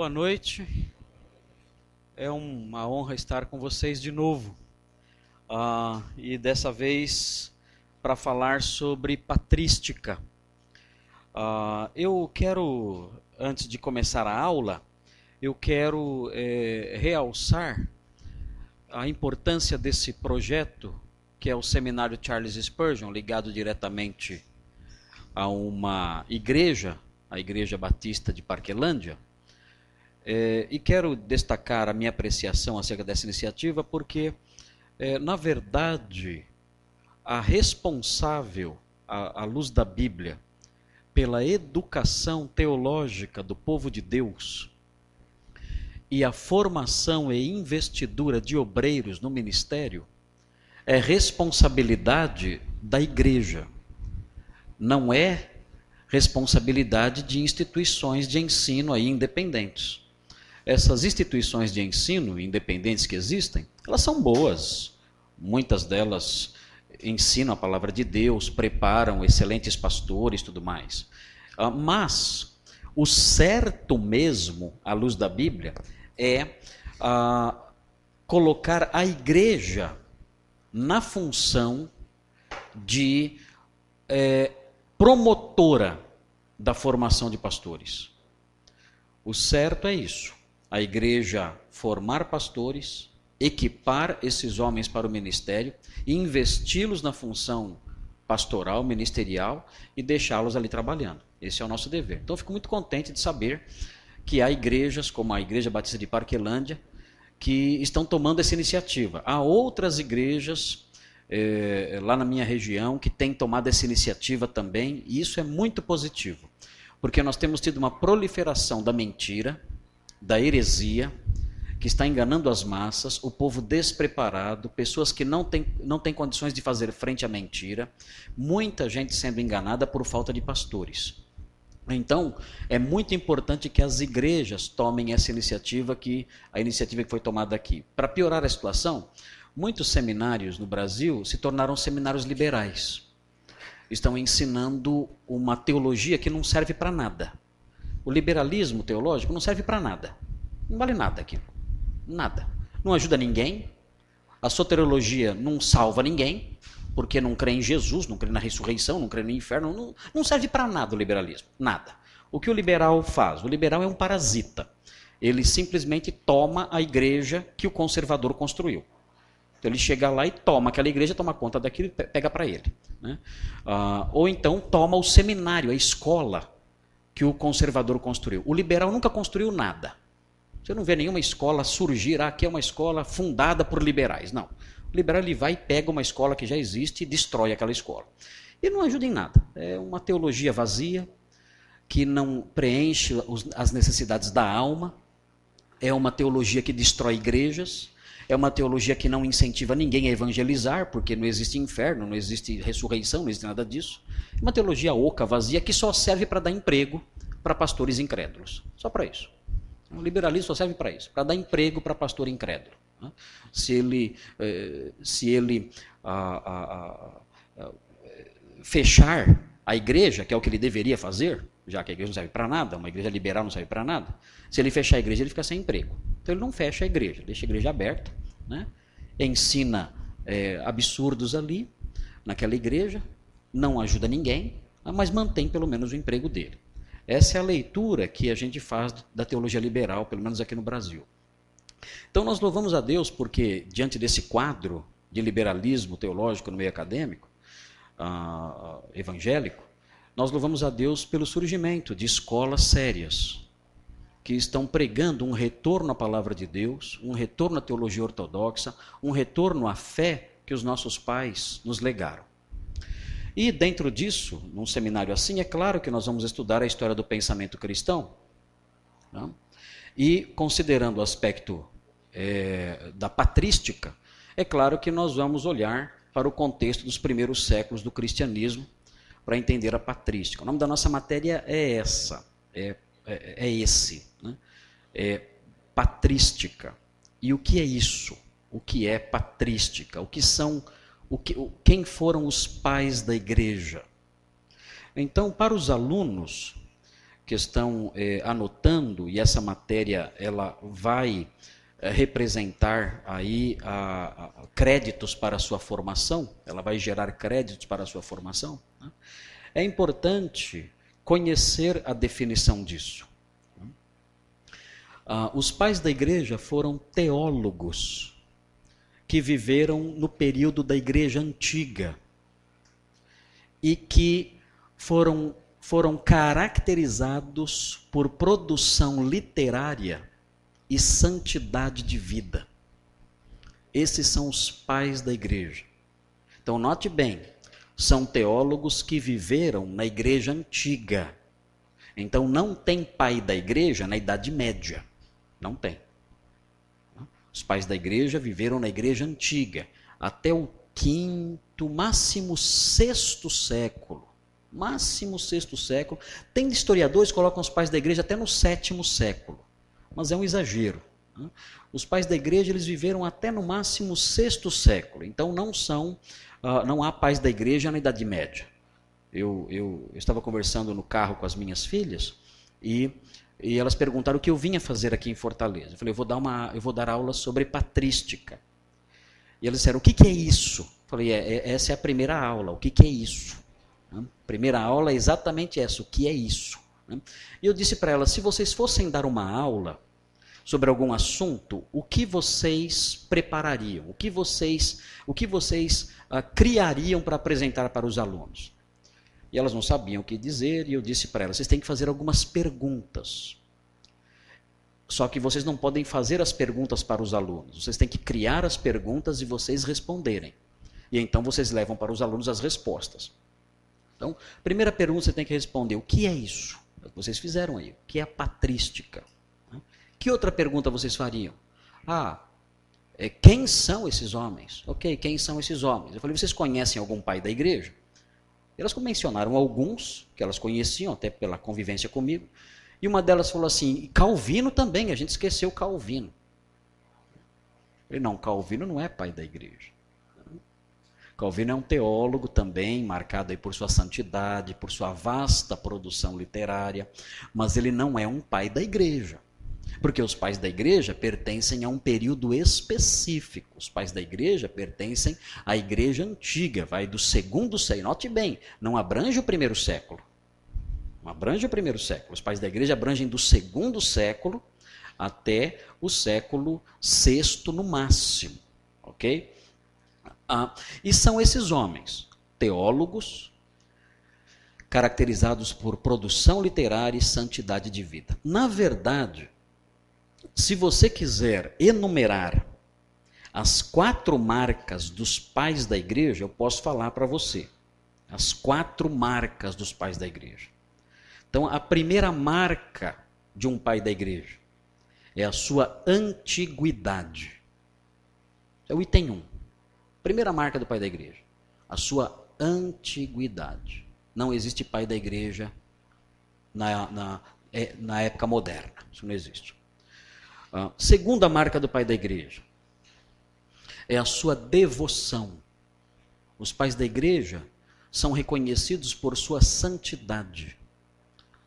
Boa noite. É uma honra estar com vocês de novo. Uh, e dessa vez para falar sobre patrística. Uh, eu quero, antes de começar a aula, eu quero é, realçar a importância desse projeto, que é o Seminário Charles Spurgeon, ligado diretamente a uma igreja, a Igreja Batista de Parquelândia. É, e quero destacar a minha apreciação acerca dessa iniciativa, porque, é, na verdade, a responsável, à, à luz da Bíblia, pela educação teológica do povo de Deus e a formação e investidura de obreiros no ministério é responsabilidade da igreja não é responsabilidade de instituições de ensino aí independentes. Essas instituições de ensino independentes que existem, elas são boas. Muitas delas ensinam a palavra de Deus, preparam excelentes pastores, tudo mais. Ah, mas o certo mesmo, à luz da Bíblia, é ah, colocar a igreja na função de é, promotora da formação de pastores. O certo é isso: a igreja formar pastores, equipar esses homens para o ministério, investi-los na função pastoral, ministerial e deixá-los ali trabalhando. Esse é o nosso dever. Então, fico muito contente de saber que há igrejas, como a Igreja Batista de Parquelândia, que estão tomando essa iniciativa. Há outras igrejas é, lá na minha região que tem tomado essa iniciativa também, e isso é muito positivo, porque nós temos tido uma proliferação da mentira, da heresia, que está enganando as massas, o povo despreparado, pessoas que não têm, não têm condições de fazer frente à mentira, muita gente sendo enganada por falta de pastores. Então, é muito importante que as igrejas tomem essa iniciativa que a iniciativa que foi tomada aqui. Para piorar a situação, Muitos seminários no Brasil se tornaram seminários liberais. Estão ensinando uma teologia que não serve para nada. O liberalismo teológico não serve para nada. Não vale nada aquilo. Nada. Não ajuda ninguém. A soteriologia não salva ninguém, porque não crê em Jesus, não crê na ressurreição, não crê no inferno. Não, não serve para nada o liberalismo. Nada. O que o liberal faz? O liberal é um parasita. Ele simplesmente toma a igreja que o conservador construiu. Então ele chega lá e toma aquela igreja, toma conta daquilo e pega para ele. Né? Ah, ou então toma o seminário, a escola que o conservador construiu. O liberal nunca construiu nada. Você não vê nenhuma escola surgir, ah, aqui é uma escola fundada por liberais. Não. O liberal ele vai e pega uma escola que já existe e destrói aquela escola. E não ajuda em nada. É uma teologia vazia, que não preenche as necessidades da alma. É uma teologia que destrói igrejas é uma teologia que não incentiva ninguém a evangelizar, porque não existe inferno, não existe ressurreição, não existe nada disso. É uma teologia oca, vazia, que só serve para dar emprego para pastores incrédulos. Só para isso. O liberalismo só serve para isso, para dar emprego para pastor incrédulo. Né? Se ele, eh, se ele fechar a igreja, que é o que ele deveria fazer, já que a igreja não serve para nada, uma igreja liberal não serve para nada, se ele fechar a igreja, ele fica sem emprego. Então ele não fecha a igreja, deixa a igreja aberta, né? ensina é, absurdos ali, naquela igreja, não ajuda ninguém, mas mantém pelo menos o emprego dele. Essa é a leitura que a gente faz da teologia liberal, pelo menos aqui no Brasil. Então nós louvamos a Deus porque, diante desse quadro de liberalismo teológico no meio acadêmico, uh, evangélico, nós louvamos a Deus pelo surgimento de escolas sérias, que estão pregando um retorno à palavra de Deus, um retorno à teologia ortodoxa, um retorno à fé que os nossos pais nos legaram. E dentro disso, num seminário assim, é claro que nós vamos estudar a história do pensamento cristão. Né? E considerando o aspecto é, da patrística, é claro que nós vamos olhar para o contexto dos primeiros séculos do cristianismo para entender a patrística. O nome da nossa matéria é essa, é, é, é esse né? é patrística. E o que é isso? O que é patrística? O que são, o que, quem foram os pais da igreja? Então, para os alunos que estão eh, anotando, e essa matéria ela vai eh, representar aí a, a, créditos para a sua formação, ela vai gerar créditos para a sua formação. Né? É importante conhecer a definição disso. Ah, os pais da igreja foram teólogos que viveram no período da igreja antiga e que foram, foram caracterizados por produção literária e santidade de vida. Esses são os pais da igreja. Então, note bem, são teólogos que viveram na igreja antiga. Então, não tem pai da igreja na Idade Média. Não tem. Os pais da igreja viveram na igreja antiga, até o quinto, máximo sexto século. Máximo sexto século. Tem historiadores que colocam os pais da igreja até no sétimo século, mas é um exagero. Né? Os pais da igreja eles viveram até no máximo sexto século, então não são, uh, não há pais da igreja na Idade Média. Eu, eu, eu estava conversando no carro com as minhas filhas e e elas perguntaram o que eu vinha fazer aqui em Fortaleza. Eu falei, eu vou dar, uma, eu vou dar aula sobre patrística. E elas disseram, o que, que é isso? Eu falei, é, é, essa é a primeira aula, o que, que é isso? Né? Primeira aula é exatamente essa, o que é isso? Né? E eu disse para elas, se vocês fossem dar uma aula sobre algum assunto, o que vocês preparariam? O que vocês, o que vocês uh, criariam para apresentar para os alunos? E elas não sabiam o que dizer, e eu disse para elas: vocês têm que fazer algumas perguntas. Só que vocês não podem fazer as perguntas para os alunos. Vocês têm que criar as perguntas e vocês responderem. E então vocês levam para os alunos as respostas. Então, primeira pergunta você tem que responder: o que é isso? O que vocês fizeram aí. O que é a patrística? Que outra pergunta vocês fariam? Ah, é, quem são esses homens? Ok, quem são esses homens? Eu falei: vocês conhecem algum pai da igreja? Elas mencionaram alguns que elas conheciam, até pela convivência comigo, e uma delas falou assim: Calvino também, a gente esqueceu Calvino. Eu falei, não, Calvino não é pai da igreja. Calvino é um teólogo também, marcado aí por sua santidade, por sua vasta produção literária, mas ele não é um pai da igreja. Porque os pais da igreja pertencem a um período específico. Os pais da igreja pertencem à igreja antiga, vai do segundo século. Note bem, não abrange o primeiro século. Não abrange o primeiro século. Os pais da igreja abrangem do segundo século até o século sexto no máximo. Ok? Ah, e são esses homens, teólogos, caracterizados por produção literária e santidade de vida. Na verdade, se você quiser enumerar as quatro marcas dos pais da igreja, eu posso falar para você. As quatro marcas dos pais da igreja. Então, a primeira marca de um pai da igreja é a sua antiguidade. É o item 1. Primeira marca do pai da igreja. A sua antiguidade. Não existe pai da igreja na, na, é, na época moderna. Isso não existe. A segunda marca do pai da igreja é a sua devoção. Os pais da igreja são reconhecidos por sua santidade.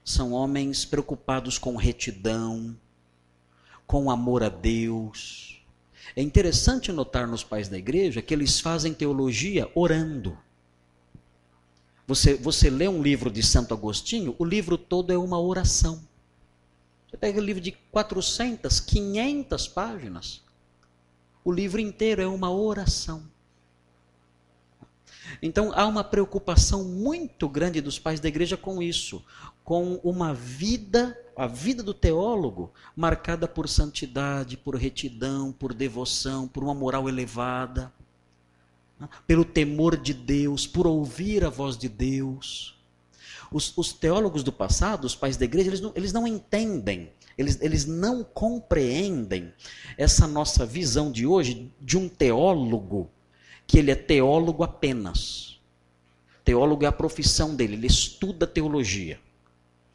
São homens preocupados com retidão, com amor a Deus. É interessante notar nos pais da igreja que eles fazem teologia orando. Você, você lê um livro de Santo Agostinho, o livro todo é uma oração. Você pega um livro de 400, 500 páginas. O livro inteiro é uma oração. Então há uma preocupação muito grande dos pais da igreja com isso, com uma vida, a vida do teólogo, marcada por santidade, por retidão, por devoção, por uma moral elevada, né? pelo temor de Deus, por ouvir a voz de Deus. Os, os teólogos do passado, os pais da igreja, eles não, eles não entendem, eles, eles não compreendem essa nossa visão de hoje de um teólogo, que ele é teólogo apenas. Teólogo é a profissão dele, ele estuda teologia.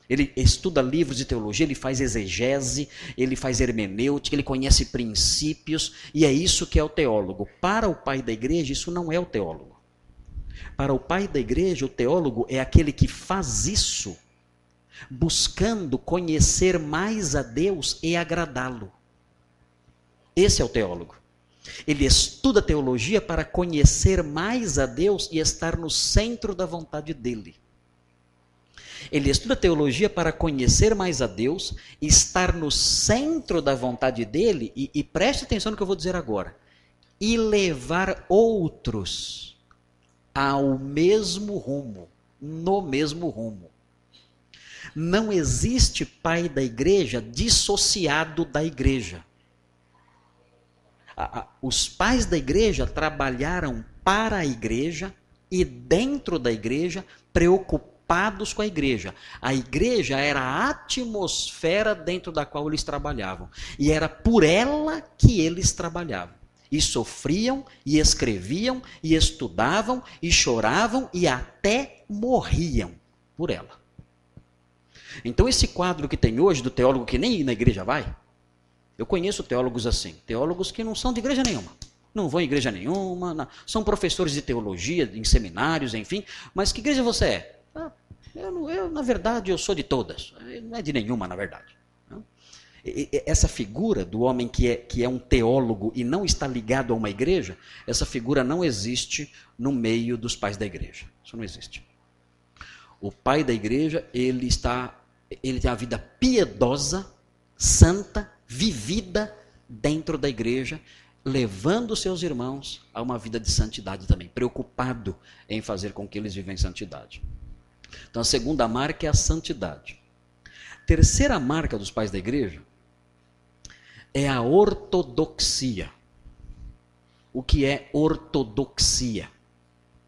Ele estuda livros de teologia, ele faz exegese, ele faz hermenêutica, ele conhece princípios, e é isso que é o teólogo. Para o pai da igreja, isso não é o teólogo. Para o pai da igreja, o teólogo é aquele que faz isso buscando conhecer mais a Deus e agradá-lo. Esse é o teólogo. Ele estuda teologia para conhecer mais a Deus e estar no centro da vontade dele. Ele estuda teologia para conhecer mais a Deus, estar no centro da vontade dele, e, e preste atenção no que eu vou dizer agora, e levar outros ao mesmo rumo, no mesmo rumo. Não existe pai da igreja dissociado da igreja os pais da igreja trabalharam para a igreja e dentro da igreja, preocupados com a igreja. A igreja era a atmosfera dentro da qual eles trabalhavam. E era por ela que eles trabalhavam. E sofriam, e escreviam, e estudavam, e choravam, e até morriam por ela. Então, esse quadro que tem hoje do teólogo que nem na igreja vai, eu conheço teólogos assim, teólogos que não são de igreja nenhuma. Não vão em igreja nenhuma, não. são professores de teologia, em seminários, enfim. Mas que igreja você é? Ah, eu, eu, na verdade, eu sou de todas. Não é de nenhuma, na verdade. Essa figura do homem que é, que é um teólogo e não está ligado a uma igreja, essa figura não existe no meio dos pais da igreja. Isso não existe. O pai da igreja, ele está, ele tem a vida piedosa, santa, vivida dentro da igreja, levando seus irmãos a uma vida de santidade também, preocupado em fazer com que eles vivem em santidade. Então a segunda marca é a santidade. Terceira marca dos pais da igreja é a ortodoxia. O que é ortodoxia?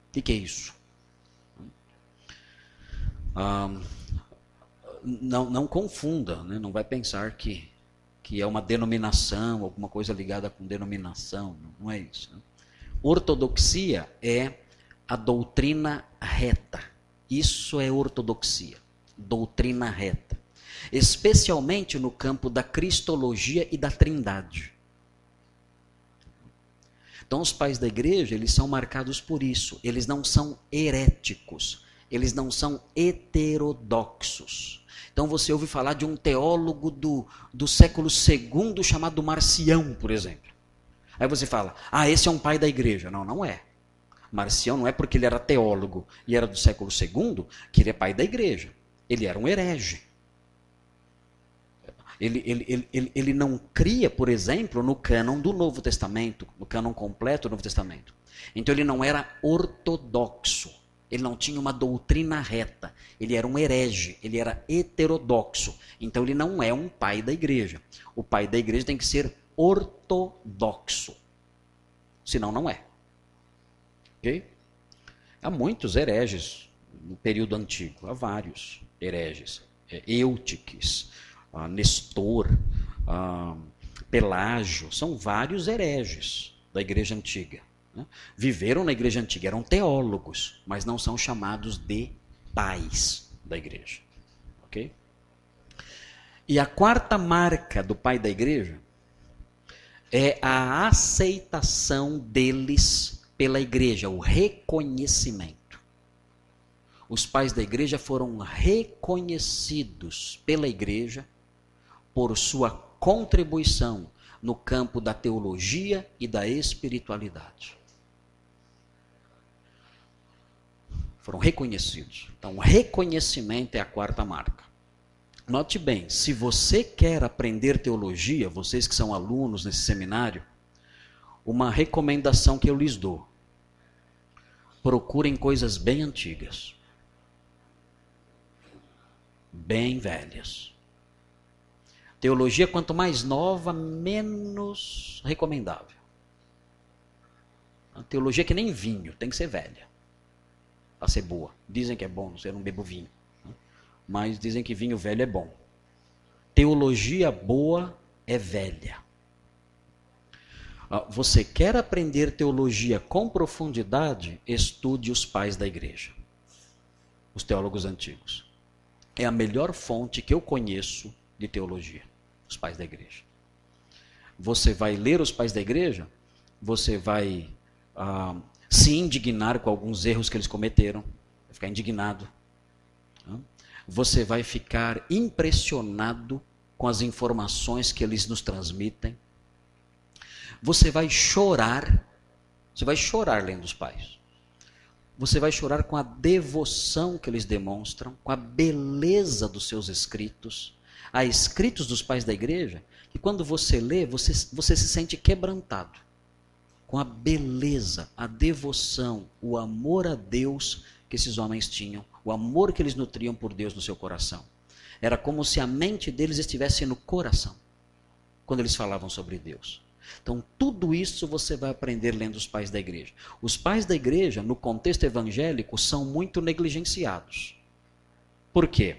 O que é isso? Ah, não, não confunda, né? não vai pensar que que é uma denominação, alguma coisa ligada com denominação, não é isso. Né? Ortodoxia é a doutrina reta. Isso é ortodoxia, doutrina reta. Especialmente no campo da cristologia e da trindade. Então, os pais da igreja, eles são marcados por isso. Eles não são heréticos. Eles não são heterodoxos. Então você ouve falar de um teólogo do, do século II chamado Marcião, por exemplo. Aí você fala, ah, esse é um pai da igreja. Não, não é. Marcião não é porque ele era teólogo e era do século II que ele é pai da igreja. Ele era um herege. Ele, ele, ele, ele, não cria, por exemplo, no cânon do Novo Testamento, no cânon completo do Novo Testamento. Então ele não era ortodoxo. Ele não tinha uma doutrina reta. Ele era um herege, ele era heterodoxo. Então ele não é um pai da igreja. O pai da igreja tem que ser ortodoxo. Senão não é. Ok? Há muitos hereges no período antigo. Há vários hereges. É, Eutiques, ah, Nestor, ah, Pelágio. São vários hereges da igreja antiga. Né? Viveram na igreja antiga, eram teólogos, mas não são chamados de pais da igreja. Ok? E a quarta marca do pai da igreja é a aceitação deles pela igreja, o reconhecimento. Os pais da igreja foram reconhecidos pela igreja por sua contribuição no campo da teologia e da espiritualidade. Foram reconhecidos. Então, reconhecimento é a quarta marca. Note bem, se você quer aprender teologia, vocês que são alunos nesse seminário, uma recomendação que eu lhes dou: procurem coisas bem antigas, bem velhas. Teologia, quanto mais nova, menos recomendável. A teologia é que nem vinho, tem que ser velha a ser boa. Dizem que é bom, eu não bebo vinho. Né? Mas dizem que vinho velho é bom. Teologia boa é velha. Ah, você quer aprender teologia com profundidade? Estude os pais da igreja, os teólogos antigos. É a melhor fonte que eu conheço de teologia, os pais da igreja. Você vai ler os pais da igreja, você vai ah, se indignar com alguns erros que eles cometeram, vai ficar indignado. Você vai ficar impressionado com as informações que eles nos transmitem. Você vai chorar. Você vai chorar lendo os pais. Você vai chorar com a devoção que eles demonstram, com a beleza dos seus escritos. Há escritos dos pais da igreja que quando você lê, você, você se sente quebrantado com a beleza, a devoção, o amor a Deus que esses homens tinham, o amor que eles nutriam por Deus no seu coração. Era como se a mente deles estivesse no coração, quando eles falavam sobre Deus. Então, tudo isso você vai aprender lendo os pais da igreja. Os pais da igreja, no contexto evangélico, são muito negligenciados. Por quê?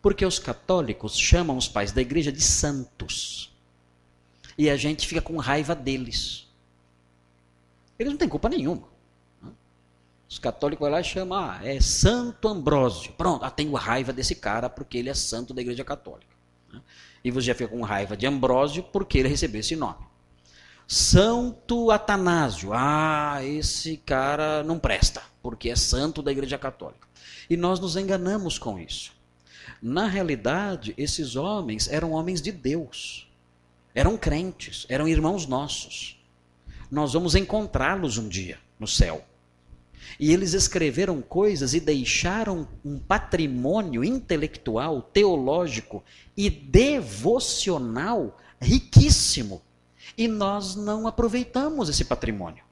Porque os católicos chamam os pais da igreja de santos. E a gente fica com raiva deles. Eles não têm culpa nenhuma. Os católicos vão lá e chamam, ah, é Santo Ambrósio. Pronto, ah, tenho raiva desse cara porque ele é santo da igreja católica. E você já fica com raiva de Ambrósio porque ele recebeu esse nome. Santo Atanásio. Ah, esse cara não presta, porque é santo da igreja católica. E nós nos enganamos com isso. Na realidade, esses homens eram homens de Deus. Eram crentes, eram irmãos nossos. Nós vamos encontrá-los um dia no céu. E eles escreveram coisas e deixaram um patrimônio intelectual, teológico e devocional riquíssimo. E nós não aproveitamos esse patrimônio.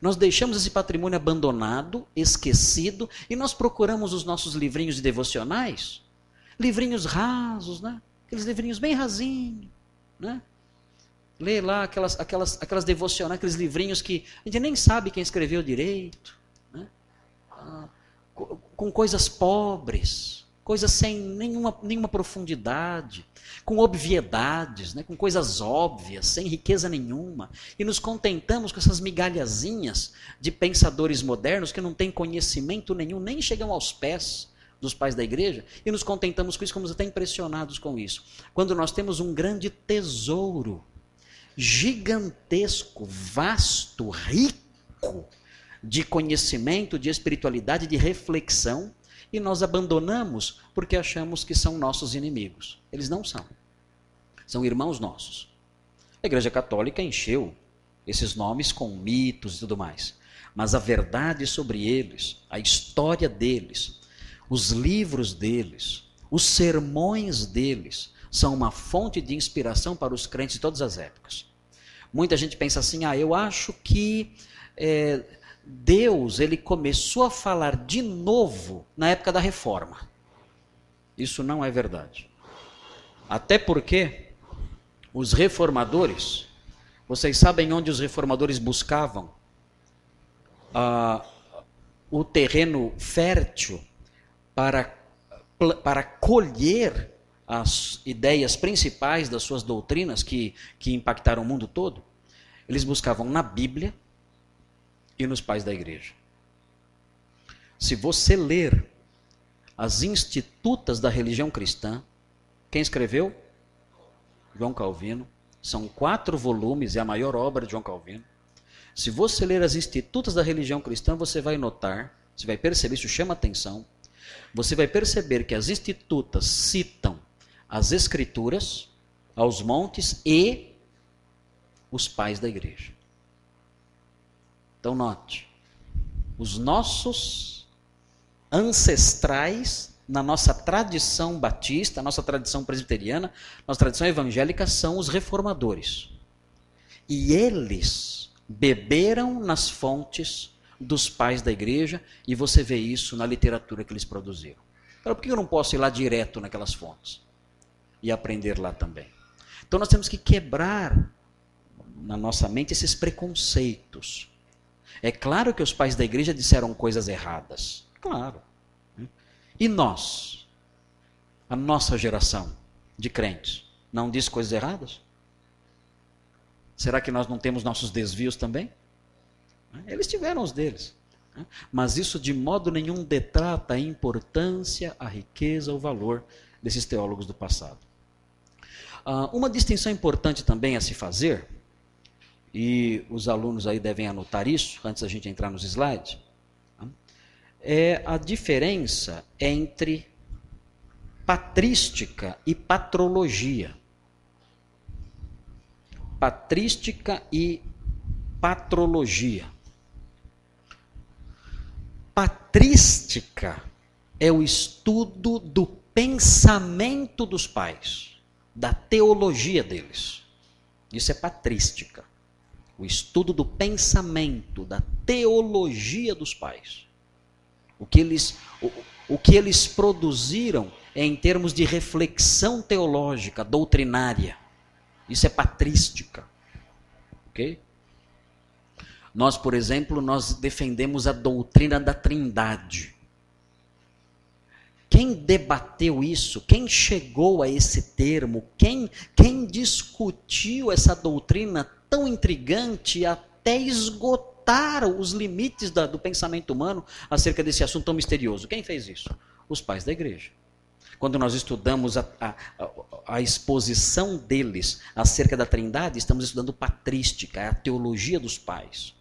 Nós deixamos esse patrimônio abandonado, esquecido, e nós procuramos os nossos livrinhos devocionais, livrinhos rasos, né? Aqueles livrinhos bem rasinhos, né? Lê lá aquelas, aquelas, aquelas devocionais, aqueles livrinhos que a gente nem sabe quem escreveu direito. Né? Ah, com coisas pobres, coisas sem nenhuma, nenhuma profundidade, com obviedades, né? com coisas óbvias, sem riqueza nenhuma. E nos contentamos com essas migalhazinhas de pensadores modernos que não têm conhecimento nenhum, nem chegam aos pés dos pais da igreja, e nos contentamos com isso, ficamos até impressionados com isso. Quando nós temos um grande tesouro gigantesco, vasto, rico de conhecimento, de espiritualidade, de reflexão, e nós abandonamos porque achamos que são nossos inimigos. Eles não são. São irmãos nossos. A Igreja Católica encheu esses nomes com mitos e tudo mais. Mas a verdade sobre eles, a história deles, os livros deles, os sermões deles, são uma fonte de inspiração para os crentes de todas as épocas. Muita gente pensa assim: ah, eu acho que é, Deus ele começou a falar de novo na época da reforma. Isso não é verdade. Até porque os reformadores, vocês sabem onde os reformadores buscavam ah, o terreno fértil para, para colher as ideias principais das suas doutrinas que, que impactaram o mundo todo, eles buscavam na Bíblia e nos pais da igreja. Se você ler as Institutas da Religião Cristã, quem escreveu? João Calvino. São quatro volumes, é a maior obra de João Calvino. Se você ler as Institutas da Religião Cristã, você vai notar, você vai perceber, isso chama atenção, você vai perceber que as Institutas citam as Escrituras, aos montes e os pais da igreja. Então, note: os nossos ancestrais, na nossa tradição batista, nossa tradição presbiteriana, nossa tradição evangélica, são os reformadores. E eles beberam nas fontes dos pais da igreja, e você vê isso na literatura que eles produziram. Então, por que eu não posso ir lá direto naquelas fontes? e aprender lá também. Então nós temos que quebrar na nossa mente esses preconceitos. É claro que os pais da igreja disseram coisas erradas. Claro. E nós? A nossa geração de crentes não diz coisas erradas? Será que nós não temos nossos desvios também? Eles tiveram os deles. Mas isso de modo nenhum detrata a importância, a riqueza, o valor desses teólogos do passado. Uh, uma distinção importante também a se fazer, e os alunos aí devem anotar isso, antes da gente entrar nos slides, é a diferença entre patrística e patrologia. Patrística e patrologia. Patrística é o estudo do pensamento dos pais, da teologia deles. Isso é patrística. O estudo do pensamento, da teologia dos pais. O que eles, o, o que eles produziram é em termos de reflexão teológica, doutrinária. Isso é patrística. Ok? Nós, por exemplo, nós defendemos a doutrina da Trindade. Quem debateu isso? Quem chegou a esse termo? Quem, quem discutiu essa doutrina tão intrigante até esgotar os limites da, do pensamento humano acerca desse assunto tão misterioso? Quem fez isso? Os pais da igreja. Quando nós estudamos a, a, a, exposição deles acerca da Trindade, estamos estudando patrística, a teologia dos pais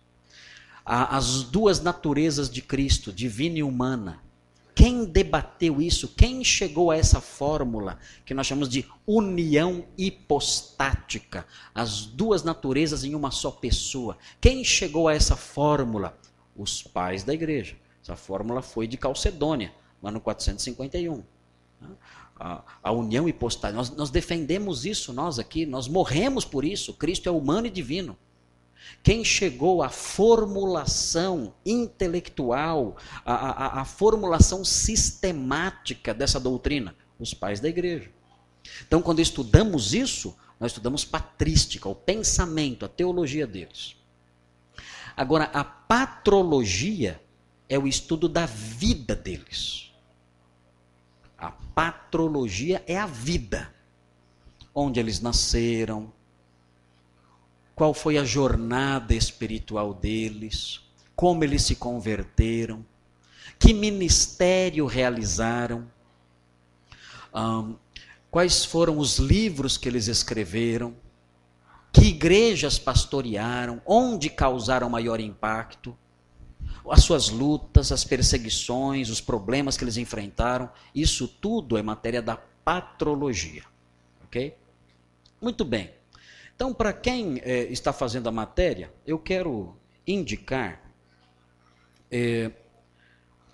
as duas naturezas de Cristo, divina e humana. Quem debateu isso? Quem chegou a essa fórmula que nós chamamos de união hipostática? As duas naturezas em uma só pessoa. Quem chegou a essa fórmula? Os pais da igreja. Essa fórmula foi de Calcedônia, lá no 451. A, a união hipostática. Nós, nós defendemos isso, nós aqui, nós morremos por isso. Cristo é humano e divino. Quem chegou à formulação intelectual, à, à, à formulação sistemática dessa doutrina? Os pais da igreja. Então, quando estudamos isso, nós estudamos patrística, o pensamento, a teologia deles. Agora, a patrologia é o estudo da vida deles. A patrologia é a vida. Onde eles nasceram, qual foi a jornada espiritual deles, como eles se converteram, que ministério realizaram, um, quais foram os livros que eles escreveram, que igrejas pastorearam, onde causaram maior impacto, as suas lutas, as perseguições, os problemas que eles enfrentaram, isso tudo é matéria da patrologia. Ok? Muito bem. Então, para quem é, está fazendo a matéria, eu quero indicar é,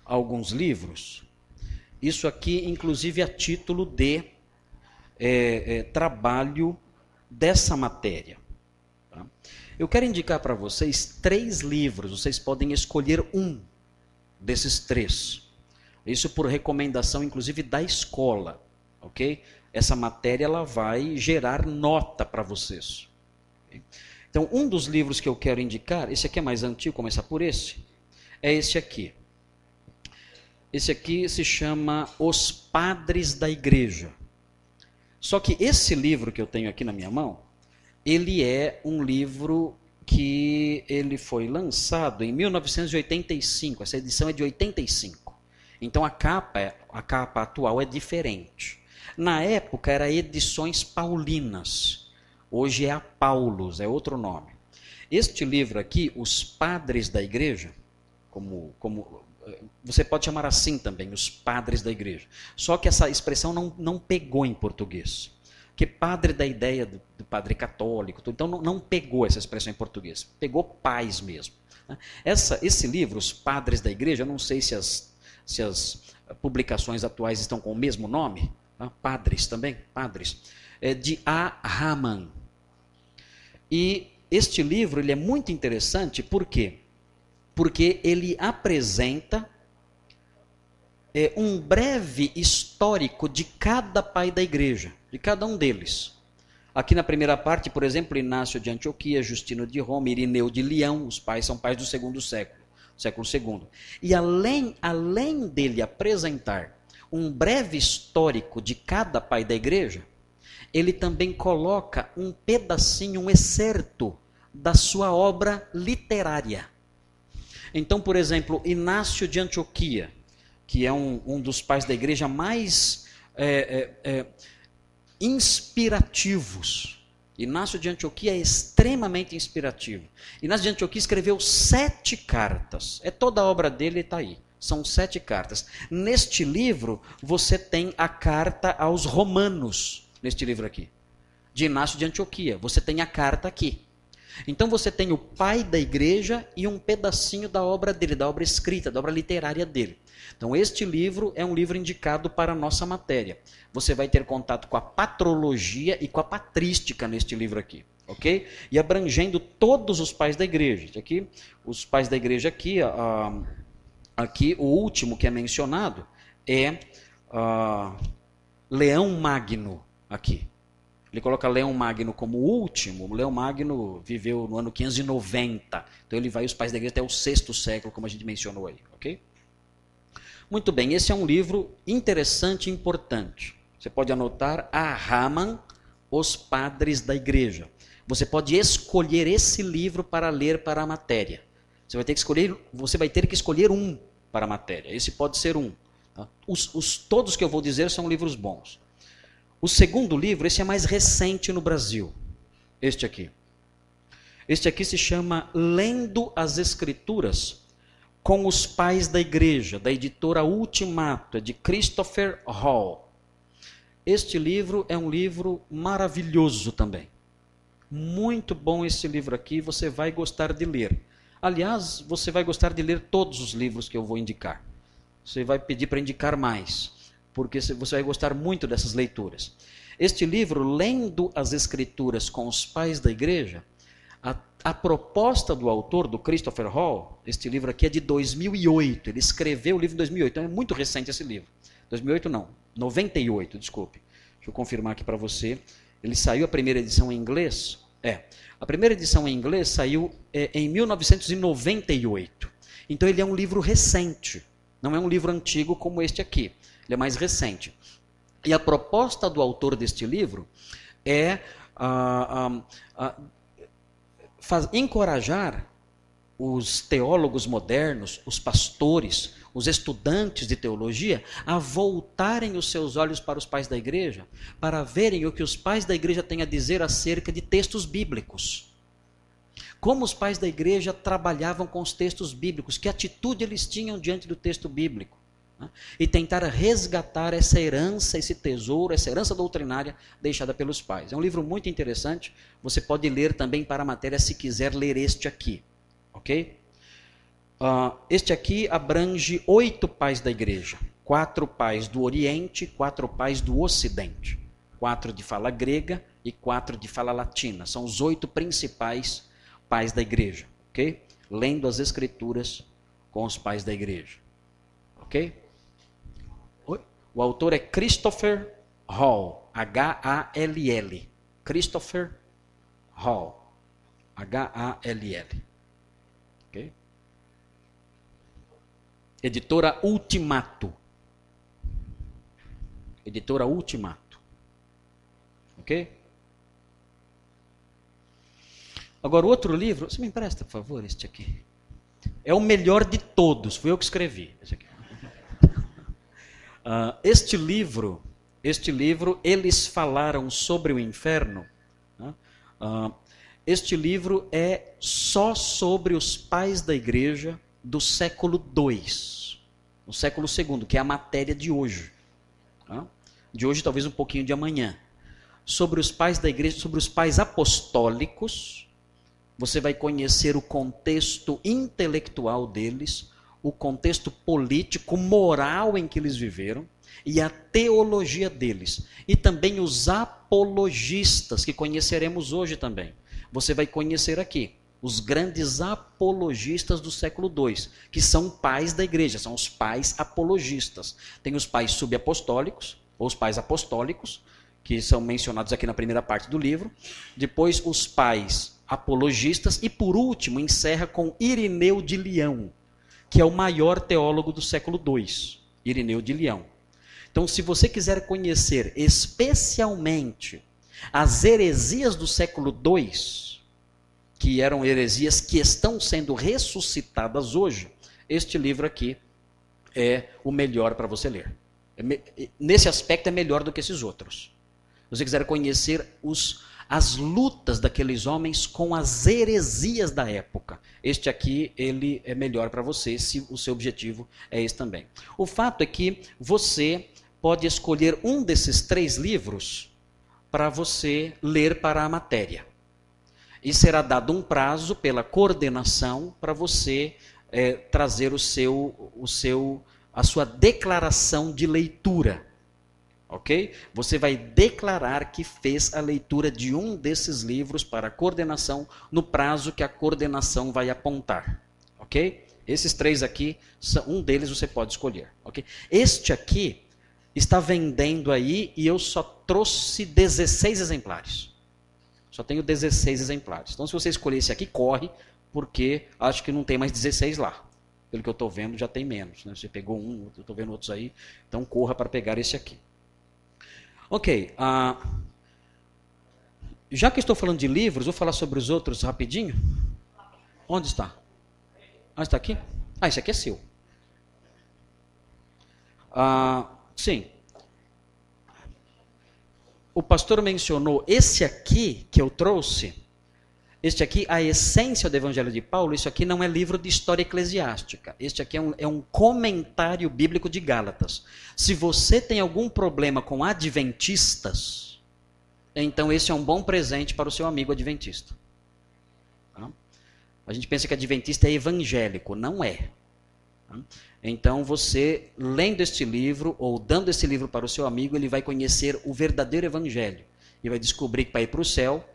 alguns livros. Isso aqui, inclusive, a título de é, trabalho dessa matéria. Tá? Eu quero indicar para vocês três livros, vocês podem escolher um desses três. Isso por recomendação, inclusive, da escola, ok? Essa matéria ela vai gerar nota para vocês. Então, um dos livros que eu quero indicar, esse aqui é mais antigo, começar por esse, é esse aqui. Esse aqui se chama Os Padres da Igreja. Só que esse livro que eu tenho aqui na minha mão, ele é um livro que ele foi lançado em 1985. Essa edição é de 85. Então a capa, a capa atual é diferente. Na época era Edições Paulinas. Hoje é a Paulus, é outro nome. Este livro aqui, Os Padres da Igreja, como, como você pode chamar assim também, os padres da igreja. Só que essa expressão não, não pegou em português. Porque padre da ideia do, do padre católico, então não, não, pegou essa expressão em português. Pegou pais mesmo. Né? Essa, esse livro, Os Padres da Igreja, eu não sei se as, se as publicações atuais estão com o mesmo nome, padres também, padres, é de A. Raman. E este livro ele é muito interessante, por quê? Porque ele apresenta é, um breve histórico de cada pai da igreja, de cada um deles. Aqui na primeira parte, por exemplo, Inácio de Antioquia, Justino de Roma, Irineu de Leão, os pais são pais do segundo século, século segundo. E além, além dele apresentar um breve histórico de cada pai da igreja, ele também coloca um pedacinho, um excerto da sua obra literária. Então, por exemplo, Inácio de Antioquia, que é um, um dos pais da igreja mais é, é, é, inspirativos. Inácio de Antioquia é extremamente inspirativo. Inácio de Antioquia escreveu sete cartas. É toda a obra dele está aí. São sete cartas. Neste livro, você tem a carta aos Romanos, neste livro aqui. De Inácio de Antioquia. Você tem a carta aqui. Então você tem o pai da igreja e um pedacinho da obra dele, da obra escrita, da obra literária dele. Então este livro é um livro indicado para a nossa matéria. Você vai ter contato com a patrologia e com a patrística neste livro aqui, ok? E abrangendo todos os pais da igreja. Aqui, os pais da igreja aqui, aqui o último que é mencionado é Leão Magno aqui. Ele coloca Leão Magno como último. Leão Magno viveu no ano 590. Então ele vai os pais da igreja até o sexto século, como a gente mencionou aí, ok? Muito bem, esse é um livro interessante e importante. Você pode anotar a Raman, Os Padres da Igreja. Você pode escolher esse livro para ler para a matéria. Você vai ter que escolher, você vai ter que escolher um para a matéria. Esse pode ser um. Tá? Os, os, todos que eu vou dizer são livros bons. O segundo livro, esse é mais recente no Brasil. Este aqui. Este aqui se chama Lendo as Escrituras com os Pais da Igreja, da editora Ultimato, é de Christopher Hall. Este livro é um livro maravilhoso também. Muito bom esse livro aqui, você vai gostar de ler. Aliás, você vai gostar de ler todos os livros que eu vou indicar. Você vai pedir para indicar mais porque você vai gostar muito dessas leituras. Este livro, Lendo as Escrituras com os Pais da Igreja, a, a, proposta do autor, do Christopher Hall, este livro aqui é de 2008. Ele escreveu o livro em 2008, então é muito recente esse livro. 2008 não, 98, desculpe. Deixa eu confirmar aqui para você. Ele saiu a primeira edição em inglês? É. A primeira edição em inglês saiu é, em 1998. Então ele é um livro recente. Não é um livro antigo como este aqui. Ele é mais recente. E a proposta do autor deste livro é ah, ah, ah, faz, encorajar os teólogos modernos, os pastores, os estudantes de teologia a voltarem os seus olhos para os pais da igreja, para verem o que os pais da igreja têm a dizer acerca de textos bíblicos. Como os pais da igreja trabalhavam com os textos bíblicos, que atitude eles tinham diante do texto bíblico. Né? E tentar resgatar essa herança, esse tesouro, essa herança doutrinária deixada pelos pais. É um livro muito interessante. Você pode ler também para a matéria se quiser ler este aqui. Ok? Uh, este aqui abrange oito pais da igreja: quatro pais do Oriente, quatro pais do Ocidente, quatro de fala grega e quatro de fala latina. São os oito principais pais da igreja, ok? Lendo as escrituras com os pais da igreja, ok? O autor é Christopher Hall, H-A-L-L. Christopher Hall, H-A-L-L. Ok? Editora Ultimato. Editora Ultimato. Ok? Agora, outro livro, você me empresta, por favor, este aqui. É o melhor de todos, fui eu que escrevi. Aqui. Uh, este livro, este livro, eles falaram sobre o inferno. Uh, este livro é só sobre os pais da igreja do século II, no século II, que é a matéria de hoje. De hoje, talvez um pouquinho de amanhã. Sobre os pais da igreja, sobre os pais apostólicos, você vai conhecer o contexto intelectual deles, o contexto político, moral em que eles viveram e a teologia deles. E também os apologistas, que conheceremos hoje também. Você vai conhecer aqui os grandes apologistas do século II, que são pais da igreja, são os pais apologistas. Tem os pais subapostólicos, ou os pais apostólicos, que são mencionados aqui na primeira parte do livro. Depois, os pais apologistas. E por último, encerra com Irineu de Leão, que é o maior teólogo do século II. Irineu de Leão. Então, se você quiser conhecer especialmente as heresias do século II, que eram heresias que estão sendo ressuscitadas hoje, este livro aqui é o melhor para você ler. É nesse aspecto é melhor do que esses outros. Se você quiser conhecer os as lutas daqueles homens com as heresias da época. Este aqui, ele é melhor para você, se o seu objetivo é esse também. O fato é que você pode escolher um desses três livros para você ler para a matéria. E será dado um prazo pela coordenação para você é, trazer o seu, o seu, a sua declaração de leitura ok? Você vai declarar que fez a leitura de um desses livros para a coordenação no prazo que a coordenação vai apontar, ok? Esses três aqui, um deles você pode escolher, ok? Este aqui está vendendo aí e eu só trouxe 16 exemplares. Só tenho 16 exemplares. Então, se você escolher esse aqui, corre, porque acho que não tem mais 16 lá. Pelo que eu estou vendo, já tem menos. Né? Você pegou um, eu estou vendo outros aí. Então, corra para pegar esse aqui. Ok. Uh, já que estou falando de livros, vou falar sobre os outros rapidinho. Onde está? Ah, está aqui? Ah, esse aqui é seu. Uh, sim. O pastor mencionou esse aqui que eu trouxe. Este aqui, a essência do Evangelho de Paulo, isso aqui não é livro de história eclesiástica. Este aqui é um, é um comentário bíblico de Gálatas. Se você tem algum problema com adventistas, então esse é um bom presente para o seu amigo adventista. Tá? A gente pensa que adventista é evangélico. Não é. Tá? Então você, lendo este livro ou dando este livro para o seu amigo, ele vai conhecer o verdadeiro evangelho. E vai descobrir que para ir para o céu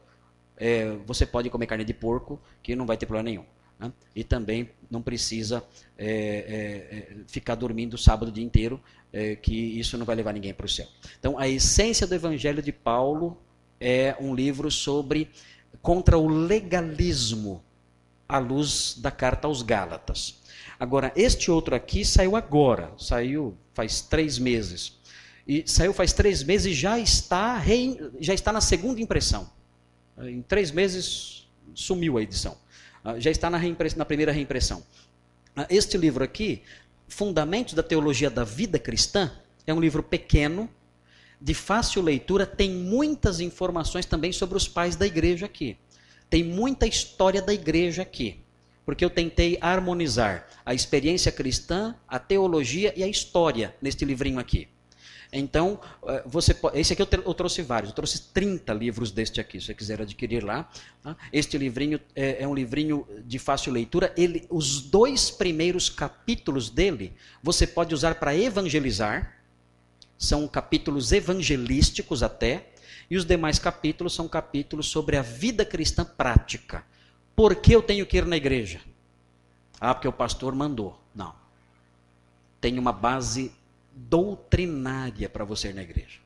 é, você pode comer carne de porco, que não vai ter problema nenhum. Né? E também não precisa é, é, é ficar dormindo o sábado o dia inteiro, é, que isso não vai levar ninguém para o céu. Então, a essência do Evangelho de Paulo é um livro sobre contra o legalismo à luz da carta aos Gálatas. Agora, este outro aqui saiu agora, saiu faz três meses. E saiu faz três meses e já está, já está na segunda impressão. Em três meses sumiu a edição. Ah, já está na, na primeira reimpressão. Ah, este livro aqui, Fundamentos da Teologia da Vida Cristã, é um livro pequeno, de fácil leitura, tem muitas informações também sobre os pais da igreja aqui. Tem muita história da igreja aqui. Porque eu tentei harmonizar a experiência cristã, a teologia e a história neste livrinho aqui. Então, eh, você esse aqui eu, trouxe vários, eu trouxe 30 livros deste aqui, se você quiser adquirir lá. Tá? Este livrinho é, é, um livrinho de fácil leitura. Ele, os dois primeiros capítulos dele, você pode usar para evangelizar. São capítulos evangelísticos até. E os demais capítulos são capítulos sobre a vida cristã prática. Por que eu tenho que ir na igreja? Ah, porque o pastor mandou. Não. Tem uma base doutrinária para você ir na igreja.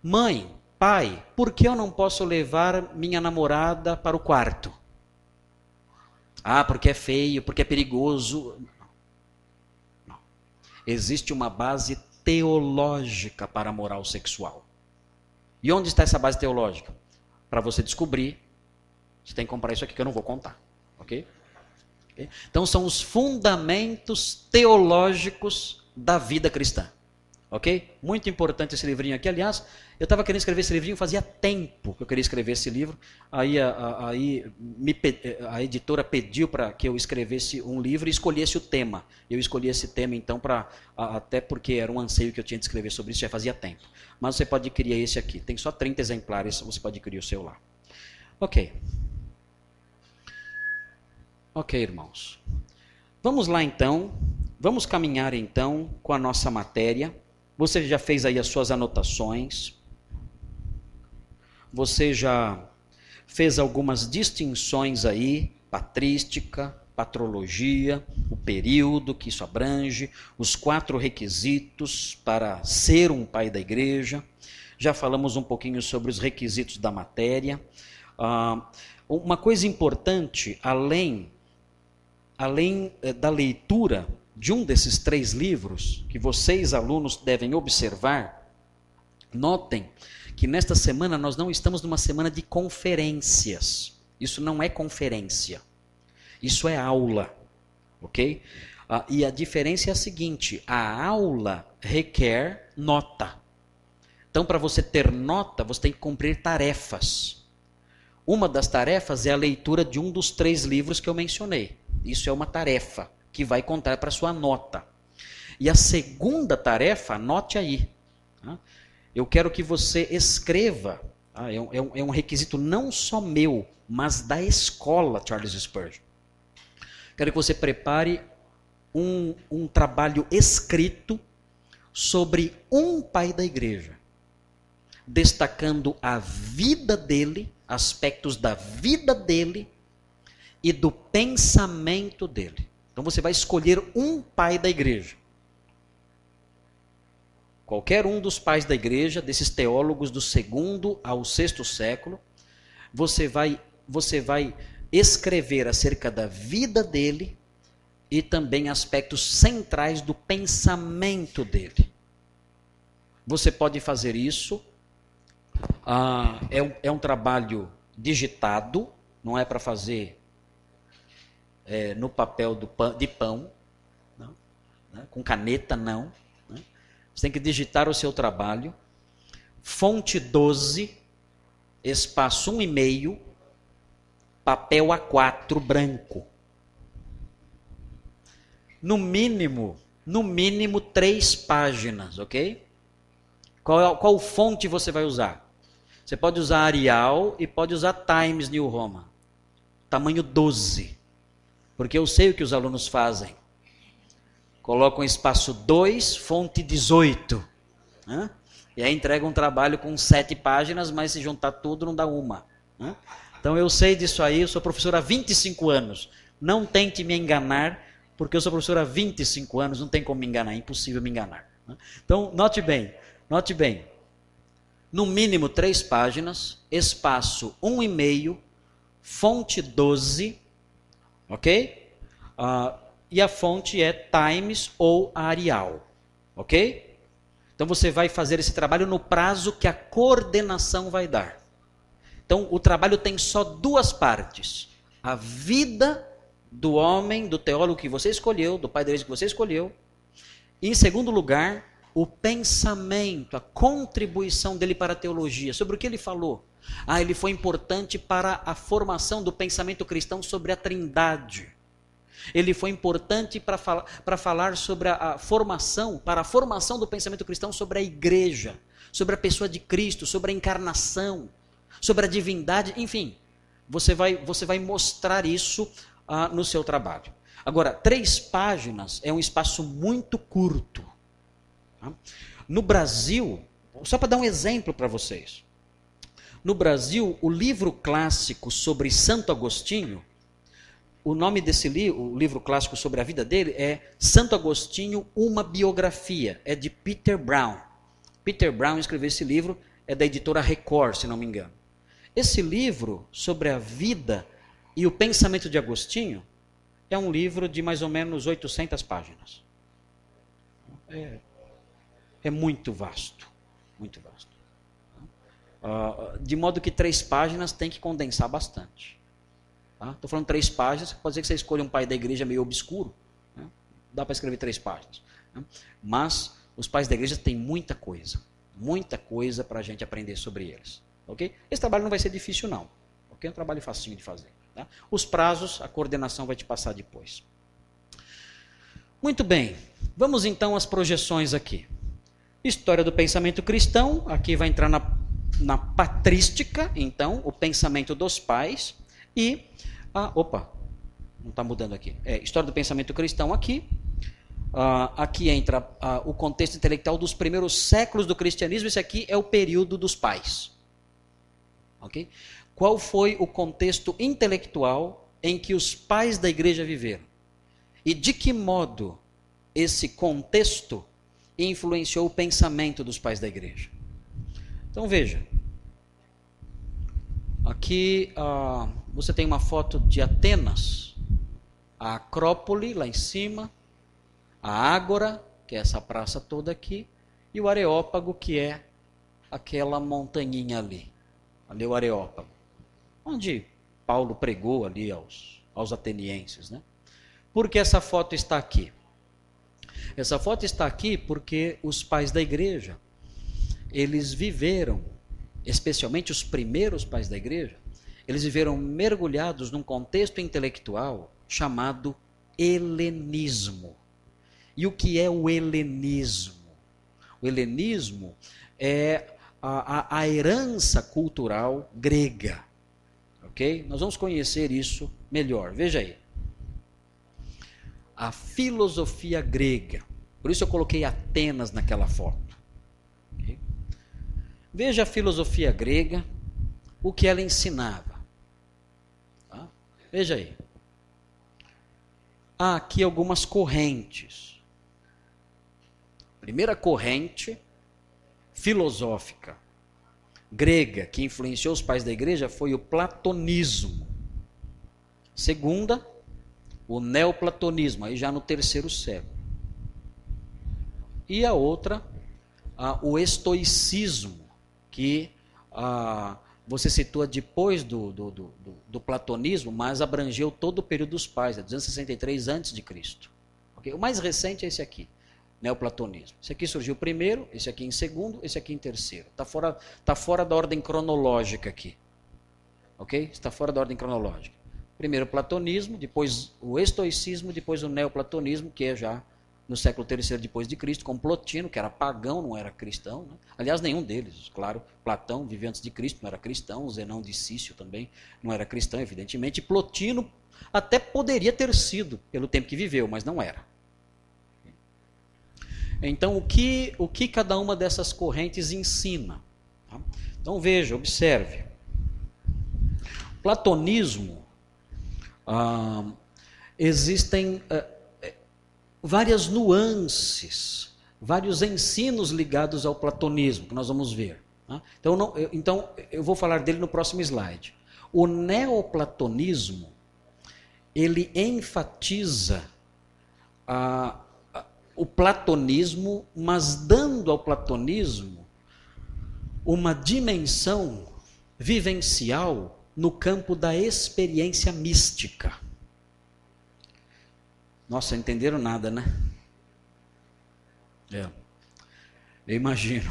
Mãe, pai, por que eu não posso levar minha namorada para o quarto? Ah, porque é feio, porque é perigoso. Não. Existe uma base teológica para a moral sexual. E onde está essa base teológica? Para você descobrir, você tem que comprar isso aqui que eu não vou contar. Ok? Então são os fundamentos teológicos da vida cristã. Ok? Muito importante esse livrinho aqui. Aliás, eu estava querendo escrever esse livrinho fazia tempo que eu queria escrever esse livro. Aí a, a, aí me, a editora pediu para que eu escrevesse um livro e escolhesse o tema. Eu escolhi esse tema então para até porque era um anseio que eu tinha de escrever sobre isso já fazia tempo. Mas você pode adquirir esse aqui. Tem só 30 exemplares, você pode adquirir o seu lá. Ok. Ok, irmãos. Vamos lá então Vamos caminhar então com a nossa matéria. Você já fez aí as suas anotações. Você já fez algumas distinções aí, patrística, patrologia, o período que isso abrange, os quatro requisitos para ser um pai da igreja. Já falamos um pouquinho sobre os requisitos da matéria. Uh, uma coisa importante, além, além eh, da leitura de um desses três livros que vocês, alunos, devem observar, notem que nesta semana nós não estamos numa semana de conferências. Isso não é conferência. Isso é aula. Ok? Ah, e a diferença é a seguinte: a aula requer nota. Então, para você ter nota, você tem que cumprir tarefas. uma das tarefas é a leitura de um dos três livros que eu mencionei. Isso é uma tarefa que vai contar para sua nota. E a segunda tarefa, anote aí. Tá? Eu quero que você escreva. Tá? É, um, é um requisito não só meu, mas da escola Charles Spurgeon. Quero que você prepare um, um trabalho escrito sobre um pai da igreja, destacando a vida dele, aspectos da vida dele e do pensamento dele. Então você vai escolher um pai da igreja. Qualquer um dos pais da igreja, desses teólogos do segundo ao sexto século, você vai, você vai escrever acerca da vida dele e também aspectos centrais do pensamento dele. Você pode fazer isso. Ah, é, é um trabalho digitado, não é para fazer é, no papel pão, de pão, não, né? com caneta, não. Né? Você tem que digitar o seu trabalho. Fonte 12, espaço 1,5, papel A4 branco. No mínimo, no mínimo três páginas, ok? Qual, qual fonte você vai usar? Você pode usar Arial e pode usar Times New Roman. Tamanho 12. Porque eu sei o que os alunos fazem. Colocam espaço 2, fonte 18. Né? E aí entregam um trabalho com sete páginas, mas se juntar tudo não dá uma. Né? Então eu sei disso aí, eu sou professor há 25 anos. Não tente me enganar, porque eu sou professor há 25 anos, não tem como me enganar, é impossível me enganar. Né? Então, note bem, note bem. No mínimo três páginas, espaço um e meio, fonte 12, ok? Uh, e a fonte é Times ou Arial, ok? Então você vai fazer esse trabalho no prazo que a coordenação vai dar. Então, o trabalho tem só duas partes: a vida do homem, do teólogo que você escolheu, do pai da igreja que você escolheu, e, em segundo lugar, o pensamento, a contribuição dele para a teologia. Sobre o que ele falou? Ah, ele foi importante para a formação do pensamento cristão sobre a Trindade. Ele foi importante para, para falar sobre a, a formação, para a formação do pensamento cristão sobre a igreja, sobre a pessoa de Cristo, sobre a encarnação, sobre a divindade, enfim. Você vai, você vai mostrar isso ah, no seu trabalho. Agora, três páginas é um espaço muito curto. Tá? No Brasil, só para dar um exemplo para vocês. No Brasil, o livro clássico sobre Santo Agostinho, o nome desse livro, o livro clássico sobre a vida dele é Santo Agostinho, uma biografia, é de Peter Brown. Peter Brown escreveu esse livro, é da editora Record, se não me engano. Esse livro sobre a vida e o pensamento de Agostinho é um livro de mais ou menos 800 páginas. É, é muito vasto, muito vasto. Uh, de modo que três páginas tem que condensar bastante. Estou tá? falando três páginas, pode ser que você escolha um pai da igreja meio obscuro. Né? Dá para escrever três páginas. Né? Mas os pais da igreja têm muita coisa, muita coisa para a gente aprender sobre eles. Ok? Esse trabalho não vai ser difícil, não. Ok? É um trabalho facinho de fazer. Tá? Os prazos, a coordenação vai te passar depois. Muito bem. Vamos então às projeções aqui. História do pensamento cristão. Aqui vai entrar na, na patrística, então, o pensamento dos pais. E. Ah, opa, não está mudando aqui. É, história do pensamento cristão aqui. Uh, aqui entra uh, o contexto intelectual dos primeiros séculos do cristianismo. Esse aqui é o período dos pais. Ok? Qual foi o contexto intelectual em que os pais da igreja viveram? E de que modo esse contexto influenciou o pensamento dos pais da igreja? Então veja. Aqui uh, você tem uma foto de Atenas, a Acrópole lá em cima, a Ágora, que é essa praça toda aqui, e o Areópago, que é aquela montanhinha ali ali o Areópago, onde Paulo pregou ali aos, aos atenienses. Né? Por que essa foto está aqui? Essa foto está aqui porque os pais da igreja, eles viveram, especialmente os primeiros pais da igreja, eles viveram mergulhados num contexto intelectual chamado helenismo. E o que é o helenismo? O helenismo é a, a, a herança cultural grega. Ok? Nós vamos conhecer isso melhor. Veja aí. A filosofia grega. Por isso eu coloquei Atenas naquela foto. Veja a filosofia grega, o que ela ensinava. Tá? Veja aí. Há aqui algumas correntes. Primeira corrente filosófica grega que influenciou os pais da igreja foi o platonismo. Segunda, o neoplatonismo, aí já no terceiro século. E a outra, o estoicismo, que você situa depois do, do, do, do, platonismo, mas abrangeu todo o período dos pais, é 263 a.C. Okay? O mais recente é esse aqui neoplatonismo. Esse aqui surgiu primeiro, esse aqui em segundo, esse aqui em terceiro. Está fora, tá fora da ordem cronológica aqui. Ok? Está fora da ordem cronológica. Primeiro o platonismo, depois o estoicismo, depois o neoplatonismo, que é já no século III depois de Cristo, com Plotino, que era pagão, não era cristão. Né? Aliás, nenhum deles, claro. Platão vivia antes de Cristo, não era cristão. Zenão de Cício também não era cristão, evidentemente. Plotino até poderia ter sido, pelo tempo que viveu, mas não era. Então, o que, o que cada uma dessas correntes ensina? Tá? Então, veja, observe. Platonismo, ah, existem ah, várias nuances, vários ensinos ligados ao platonismo, que nós vamos ver. Tá? Então, não, eu, então, eu vou falar dele no próximo slide. O neoplatonismo, ele enfatiza a o platonismo, mas dando ao platonismo uma dimensão vivencial no campo da experiência mística. Nossa, entenderam nada, né? É. Eu imagino.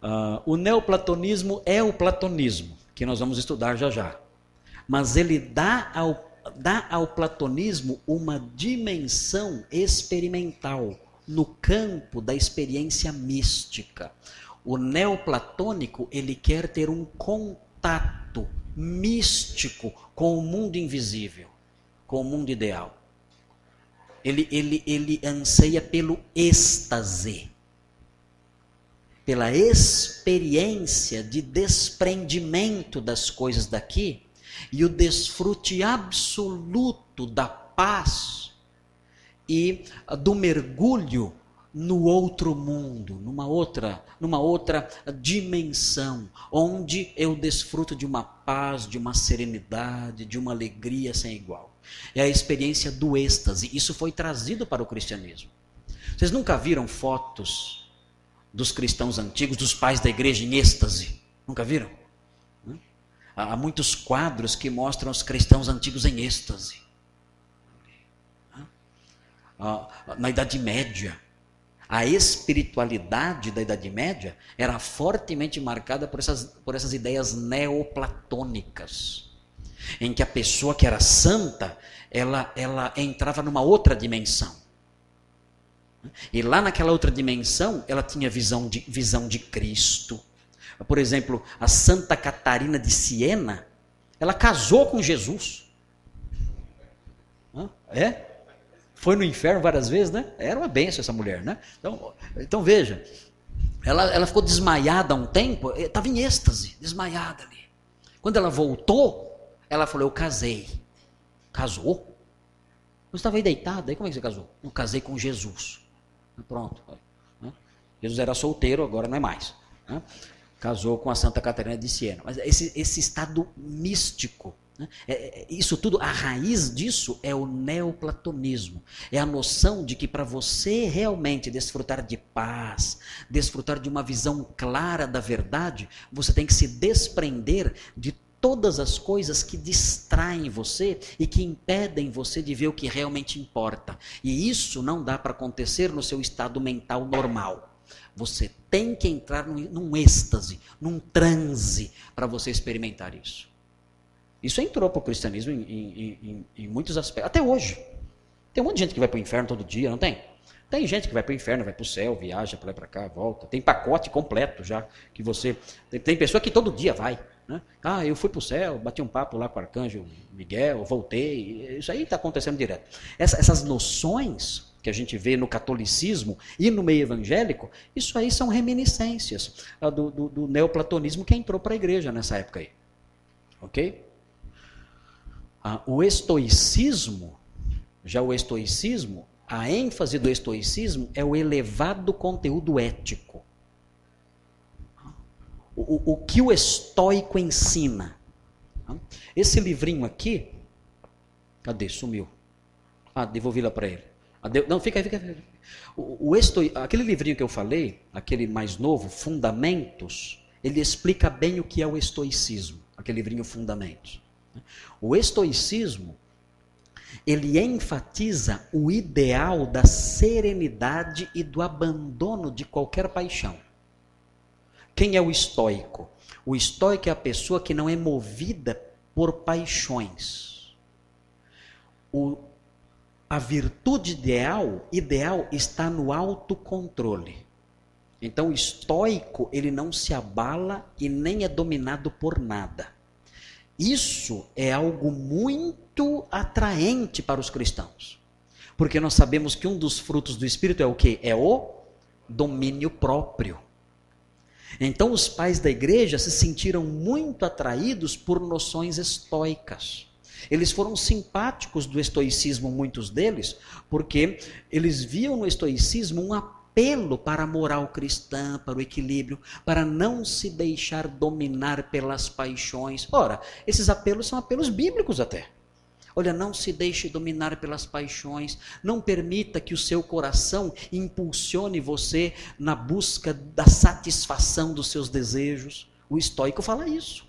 Uh, o neoplatonismo é o platonismo, que nós vamos estudar já já. Mas ele dá ao dá ao platonismo uma dimensão experimental no campo da experiência mística. O neoplatônico, ele quer ter um contato místico com o mundo invisível, com o mundo ideal. Ele, ele, ele anseia pelo êxtase, pela experiência de desprendimento das coisas daqui e o desfrute absoluto da paz e do mergulho no outro mundo, numa outra, numa outra dimensão, onde eu desfruto de uma paz, de uma serenidade, de uma alegria sem igual. É a experiência do êxtase. Isso foi trazido para o cristianismo. Vocês nunca viram fotos dos cristãos antigos, dos pais da igreja em êxtase? Nunca viram? Há muitos quadros que mostram os cristãos antigos em êxtase. Na Idade Média, a espiritualidade da Idade Média era fortemente marcada por essas, por essas ideias neoplatônicas, em que a pessoa que era santa, ela, ela entrava numa outra dimensão. E lá naquela outra dimensão, ela tinha visão de, visão de Cristo por exemplo, a Santa Catarina de Siena, ela casou com Jesus. É? Foi no inferno várias vezes, né? Era uma benção essa mulher, né? Então, então veja, ela, ela ficou desmaiada um tempo, estava em êxtase, desmaiada ali. Quando ela voltou, ela falou: Eu casei. Casou? Você estava aí deitada, aí como é que você casou? Eu casei com Jesus. Pronto. Né? Jesus era solteiro, agora não é mais. Né? casou com a Santa Catarina de Siena. Mas esse, esse estado místico, isso tudo, a raiz disso é o neoplatonismo. É a noção de que para você realmente desfrutar de paz, desfrutar de uma visão clara da verdade, você tem que se desprender de todas as coisas que distraem você e que impedem você de ver o que realmente importa. E isso não dá para acontecer no seu estado mental normal. Você tem que entrar num, num êxtase, num transe, para você experimentar isso. Isso entrou para o cristianismo em, em, em, em, muitos aspectos. Até hoje. Tem um monte de gente que vai para o inferno todo dia, não tem? Tem gente que vai para o inferno, vai para o céu, viaja para lá para cá, volta. Tem pacote completo já que você. Tem, pessoa que todo dia vai. Né? Ah, eu fui para o céu, bati um papo lá com o arcanjo Miguel, voltei. Isso aí está acontecendo direto. Essa, essas noções que a gente vê no catolicismo e no meio evangélico, isso aí são reminiscências ah, do, do, do neoplatonismo que entrou para a igreja nessa época aí. Ok? Ah, o estoicismo, já o estoicismo, a ênfase do estoicismo é o elevado conteúdo ético. O, o, que o estoico ensina. Esse livrinho aqui, cadê? Sumiu. Ah, devolvi lá para ele. Ah, não, fica aí, fica aí. O, o estoi, aquele livrinho que eu falei, aquele mais novo, Fundamentos, ele explica bem o que é o estoicismo. Aquele livrinho Fundamentos. O estoicismo ele enfatiza o ideal da serenidade e do abandono de qualquer paixão. Quem é o estoico? O estoico é a pessoa que não é movida por paixões. O, a virtude ideal, ideal está no autocontrole. Então, o estoico, ele não se abala e nem é dominado por nada. Isso é algo muito atraente para os cristãos. Porque nós sabemos que um dos frutos do Espírito é o que? É o domínio próprio. Então os pais da igreja se sentiram muito atraídos por noções estoicas. Eles foram simpáticos do estoicismo, muitos deles, porque eles viam no estoicismo um apelo para a moral cristã, para o equilíbrio, para não se deixar dominar pelas paixões. Ora, esses apelos são apelos bíblicos até. Olha, não se deixe dominar pelas paixões, não permita que o seu coração impulsione você na busca da satisfação dos seus desejos. O estoico fala isso.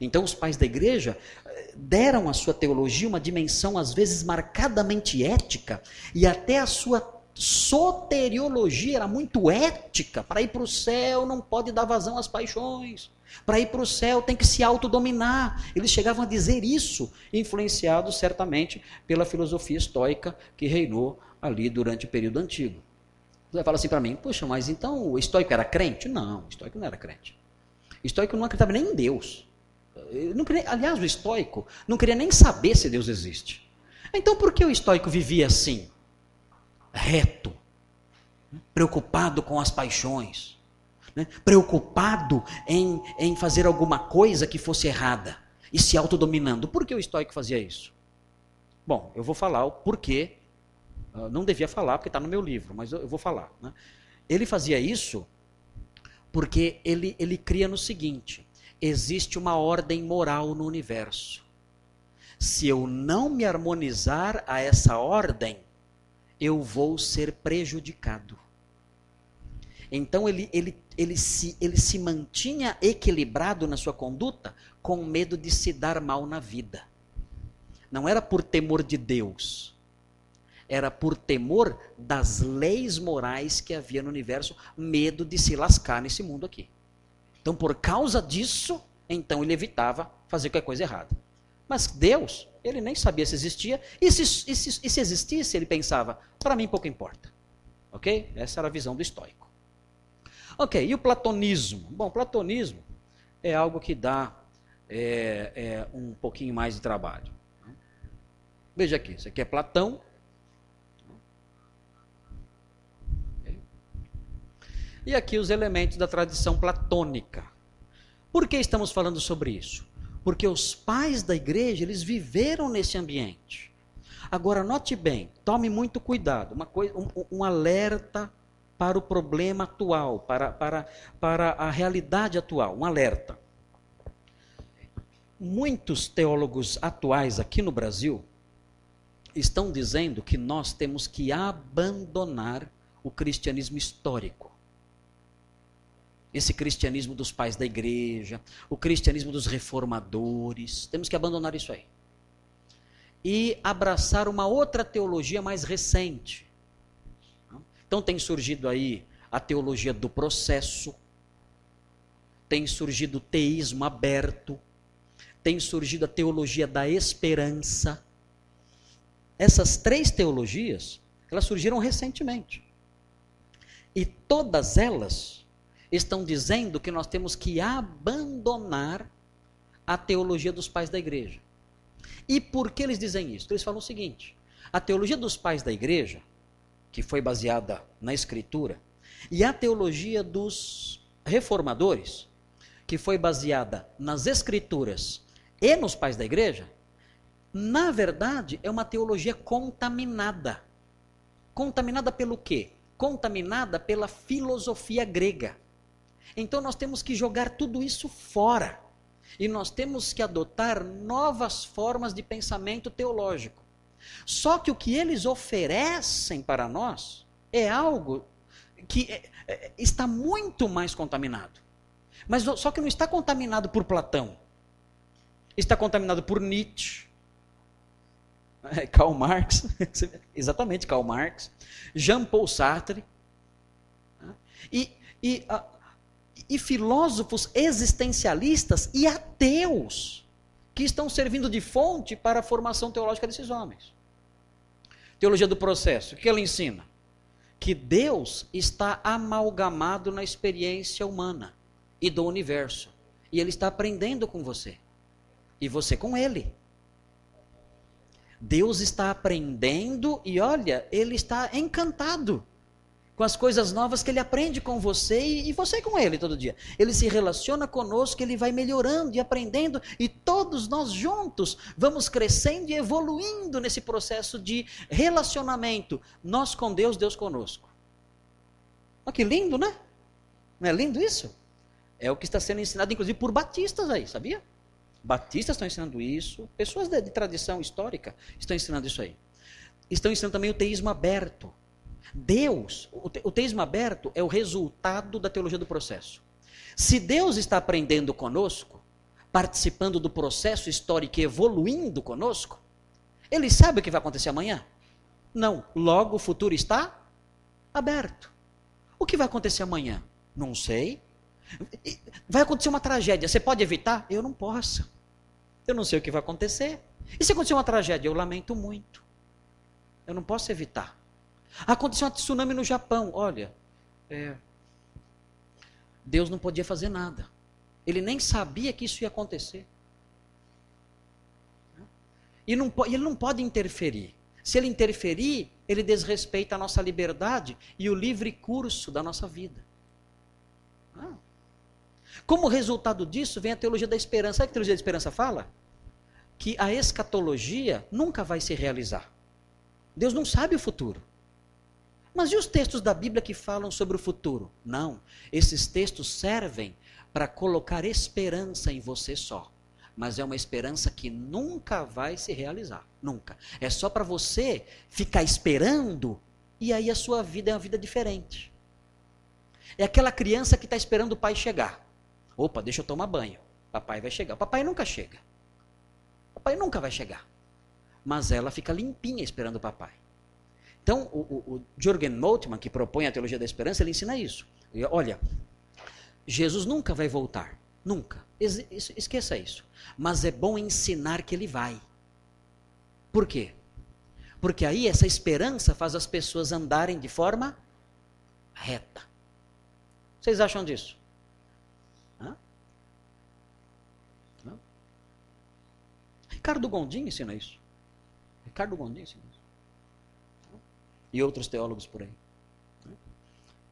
Então, os pais da igreja eh, deram à sua teologia uma dimensão, às vezes, marcadamente ética, e até a sua soteriologia era muito ética. Para ir para o céu não pode dar vazão às paixões. Para ir para o céu tem que se autodominar. Eles chegavam a dizer isso, influenciados certamente pela filosofia estoica que reinou ali durante o período antigo. Você fala assim para mim, puxa, mas então o estoico era crente? Não, o estoico não era crente. O estoico não acreditava nem em Deus. Queria, aliás, o estoico não queria nem saber se Deus existe. Então por que o estoico vivia assim? Reto, preocupado com as paixões, né? preocupado em, em fazer alguma coisa que fosse errada e se autodominando. Por que o estoico fazia isso? Bom, eu vou falar o porquê. Uh, não devia falar porque está no meu livro, mas eu, eu vou falar. Né? Ele fazia isso porque ele, ele cria no seguinte: existe uma ordem moral no universo. Se eu não me harmonizar a essa ordem, eu vou ser prejudicado. Então ele, ele, ele, se, ele se mantinha equilibrado na sua conduta com medo de se dar mal na vida. Não era por temor de Deus, era por temor das leis morais que havia no universo, medo de se lascar nesse mundo aqui. Então, por causa disso, então ele evitava fazer qualquer coisa errada. Mas Deus ele nem sabia se existia. E se, e se, e se existisse, ele pensava, para mim pouco importa. Ok? Essa era a visão do estoico. Ok, e o platonismo? Bom, platonismo é algo que dá é, é, um pouquinho mais de trabalho. Veja aqui, isso aqui é Platão. E aqui os elementos da tradição platônica. Por que estamos falando sobre isso? Porque os pais da igreja, eles viveram nesse ambiente. Agora, note bem, tome muito cuidado. Uma coisa, um, um alerta para o problema atual, para, para, para a realidade atual. Um alerta. Muitos teólogos atuais aqui no Brasil estão dizendo que nós temos que abandonar o cristianismo histórico esse cristianismo dos pais da igreja, o cristianismo dos reformadores. Temos que abandonar isso aí. E abraçar uma outra teologia mais recente. Então tem surgido aí a teologia do processo, tem surgido o teísmo aberto, tem surgido a teologia da esperança. Essas três teologias, elas surgiram recentemente. E todas elas estão dizendo que nós temos que abandonar a teologia dos pais da igreja. E por que eles dizem isso? Eles falam o seguinte: a teologia dos pais da igreja, que foi baseada na escritura, e a teologia dos reformadores, que foi baseada nas escrituras e nos pais da igreja, na verdade é uma teologia contaminada. Contaminada pelo quê? Contaminada pela filosofia grega. Então nós temos que jogar tudo isso fora. E nós temos que adotar novas formas de pensamento teológico. Só que o que eles oferecem para nós é algo que é, é, está muito mais contaminado. Mas só que não está contaminado por Platão. Está contaminado por Nietzsche, é, Karl Marx, exatamente Karl Marx, Jean-Paul Sartre, né? e, e, e filósofos existencialistas e ateus que estão servindo de fonte para a formação teológica desses homens. Teologia do processo, o que ela ensina? Que Deus está amalgamado na experiência humana e do universo. E Ele está aprendendo com você. E você com Ele. Deus está aprendendo e olha, Ele está encantado com as coisas novas que ele aprende com você e, você com ele todo dia. Ele se relaciona conosco, ele vai melhorando e aprendendo, e todos nós juntos vamos crescendo e evoluindo nesse processo de relacionamento. Nós com Deus, Deus conosco. Olha que lindo, né? Não é lindo isso? É o que está sendo ensinado, inclusive, por batistas aí, sabia? Batistas estão ensinando isso, pessoas de, de tradição histórica estão ensinando isso aí. Estão ensinando também o teísmo aberto. Deus, o, te, o teísmo aberto é o resultado da teologia do processo. Se Deus está aprendendo conosco, participando do processo histórico e evoluindo conosco, ele sabe o que vai acontecer amanhã? Não. Logo, o futuro está aberto. O que vai acontecer amanhã? Não sei. Vai acontecer uma tragédia. Você pode evitar? Eu não posso. Eu não sei o que vai acontecer. E se acontecer uma tragédia? Eu lamento muito. Eu não posso evitar. Aconteceu um tsunami no Japão. Olha, é, Deus não podia fazer nada. Ele nem sabia que isso ia acontecer. E não, ele não pode interferir. Se ele interferir, ele desrespeita a nossa liberdade e o livre curso da nossa vida. Ah. Como resultado disso, vem a teologia da esperança. Sabe o que a teologia da esperança fala? Que a escatologia nunca vai se realizar. Deus não sabe o futuro. Mas e os textos da Bíblia que falam sobre o futuro? Não. Esses textos servem para colocar esperança em você só. Mas é uma esperança que nunca vai se realizar. Nunca. É só para você ficar esperando e aí a sua vida é uma vida diferente. É aquela criança que está esperando o pai chegar. Opa, deixa eu tomar banho. Papai vai chegar. Papai nunca chega. Papai nunca vai chegar. Mas ela fica limpinha esperando o papai. Então, o, o, Jürgen Moltmann, que propõe a teologia da esperança, ele ensina isso. Olha, Jesus nunca vai voltar. Nunca. Esqueça isso. Mas é bom ensinar que ele vai. Por quê? Porque aí essa esperança faz as pessoas andarem de forma reta. Vocês acham disso? Hã? Hã? Ricardo Gondim ensina isso. Ricardo Gondim ensina e outros teólogos por aí.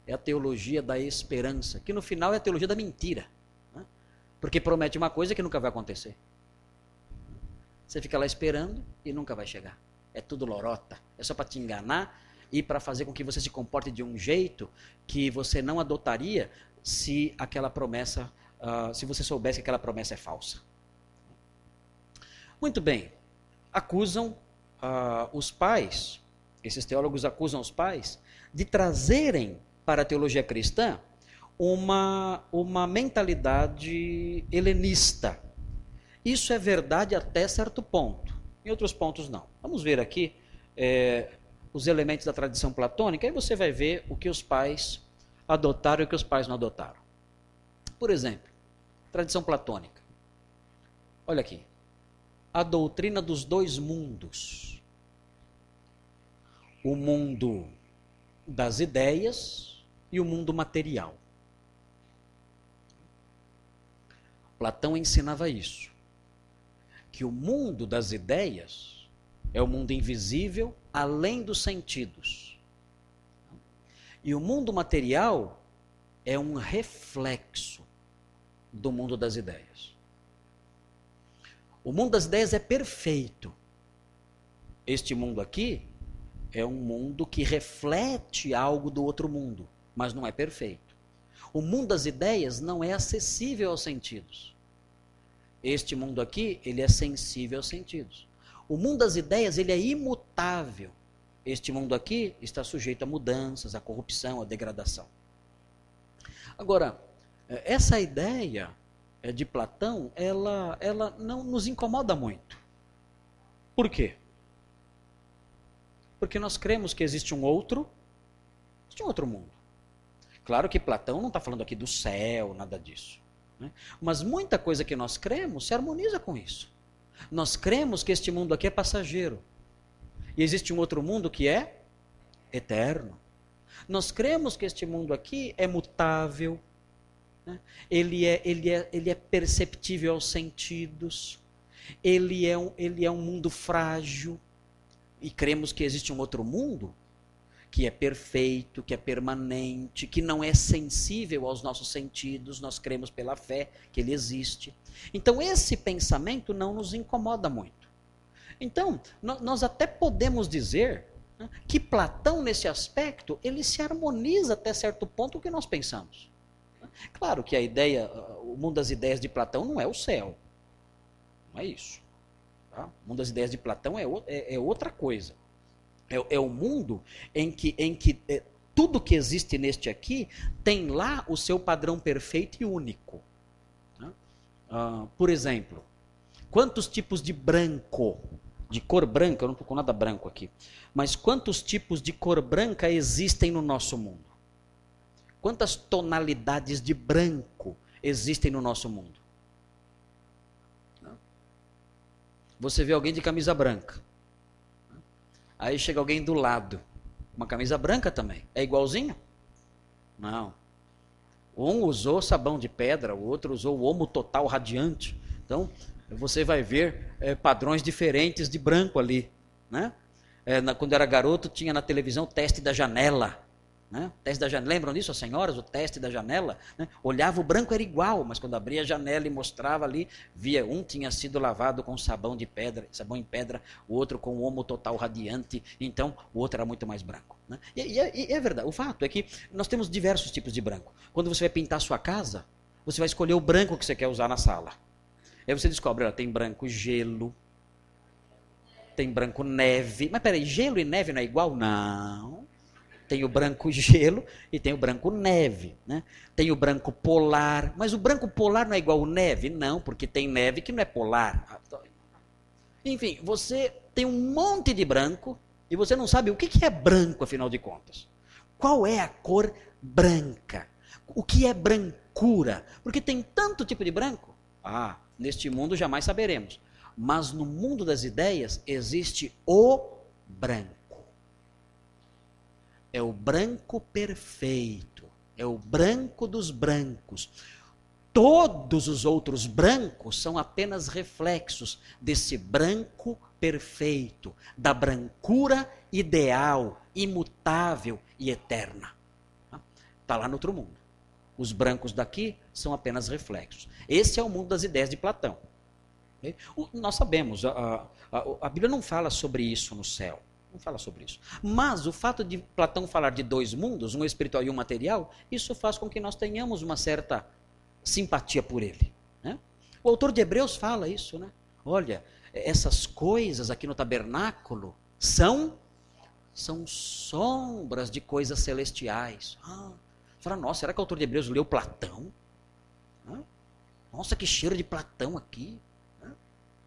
É a teologia da esperança, que no final é a teologia da mentira. Né? Porque promete uma coisa que nunca vai acontecer. Você fica lá esperando e nunca vai chegar. É tudo lorota. É só para te enganar e para fazer com que você se comporte de um jeito que você não adotaria se aquela promessa, uh, se você soubesse que aquela promessa é falsa. Muito bem. Acusam uh, os pais esses teólogos acusam os pais de trazerem para a teologia cristã uma, uma mentalidade helenista. Isso é verdade até certo ponto. Em outros pontos, não. Vamos ver aqui é, os elementos da tradição platônica, aí você vai ver o que os pais adotaram e o que os pais não adotaram. Por exemplo, tradição platônica. Olha aqui. A doutrina dos dois mundos. O mundo das ideias e o mundo material. Platão ensinava isso. Que o mundo das ideias é o mundo invisível além dos sentidos. E o mundo material é um reflexo do mundo das ideias. O mundo das ideias é perfeito. Este mundo aqui é um mundo que reflete algo do outro mundo, mas não é perfeito. O mundo das ideias não é acessível aos sentidos. Este mundo aqui, ele é sensível aos sentidos. O mundo das ideias, ele é imutável. Este mundo aqui está sujeito a mudanças, a corrupção, a degradação. Agora, essa ideia eh, de Platão, ela, ela não nos incomoda muito. Por quê? Porque nós cremos que existe um outro, existe um outro mundo. Claro que Platão não está falando aqui do céu, nada disso. Né? Mas muita coisa que nós cremos se harmoniza com isso. Nós cremos que este mundo aqui é passageiro. E existe um outro mundo que é eterno. Nós cremos que este mundo aqui é mutável, né? ele, é, ele, é, ele é perceptível aos sentidos, ele é, um, ele é um mundo frágil. E cremos que existe um outro mundo que é perfeito, que é permanente, que não é sensível aos nossos sentidos, nós cremos pela fé que ele existe. Então, esse pensamento não nos incomoda muito. Então, nós até podemos dizer né, que Platão, nesse aspecto, ele se harmoniza até certo ponto com o que nós pensamos. Claro que a ideia, o mundo das ideias de Platão não é o céu. Não é isso. Tá? O mundo das ideias de Platão é, é, é outra coisa. É, é o mundo em que, em que é, tudo que existe neste aqui tem lá o seu padrão perfeito e único. Né? Uh, por exemplo, quantos tipos de branco, de cor branca, eu não estou com nada branco aqui, mas quantos tipos de cor branca existem no nosso mundo? Quantas tonalidades de branco existem no nosso mundo? Você vê alguém de camisa branca. Aí chega alguém do lado, uma camisa branca também. É igualzinho? Não. Um usou sabão de pedra, o outro usou o Omo Total Radiante. Então, você vai ver é, padrões diferentes de branco ali. Né? É, na, quando era garoto, tinha na televisão o teste da janela. Né? Teste da janela, lembram disso as senhoras? O teste da janela? Né? Olhava, o branco era igual, mas quando abria a janela e mostrava ali, via um tinha sido lavado com sabão de pedra, sabão em pedra, o outro com o homo total radiante, então o outro era muito mais branco. Né? E, e, é, e, é verdade, o fato é que nós temos diversos tipos de branco. Quando você vai pintar a sua casa, você vai escolher o branco que você quer usar na sala. Aí você descobre, tem branco gelo, tem branco neve. Mas peraí, gelo e neve não é igual? Não. Tem o branco gelo e tem o branco neve. Né? Tem o branco polar. Mas o branco polar não é igual ao neve? Não, porque tem neve que não é polar. Enfim, você tem um monte de branco e você não sabe o que é branco, afinal de contas. Qual é a cor branca? O que é brancura? Porque tem tanto tipo de branco. Ah, neste mundo jamais saberemos. Mas no mundo das ideias existe o branco é o branco perfeito, é o branco dos brancos. Todos os outros brancos são apenas reflexos desse branco perfeito, da brancura ideal, imutável e eterna. Está lá no outro mundo. Os brancos daqui são apenas reflexos. Esse é o mundo das ideias de Platão. Nós sabemos, a, a, a Bíblia não fala sobre isso no céu. Não fala sobre isso. Mas o fato de Platão falar de dois mundos, um espiritual e um material, isso faz com que nós tenhamos uma certa simpatia por ele. Né? O autor de Hebreus fala isso, né? Olha, essas coisas aqui no tabernáculo são são sombras de coisas celestiais. Ah, fala, nossa, será que o autor de Hebreus leu Platão? Nossa, que cheiro de Platão aqui. Então, eh, eh, eh,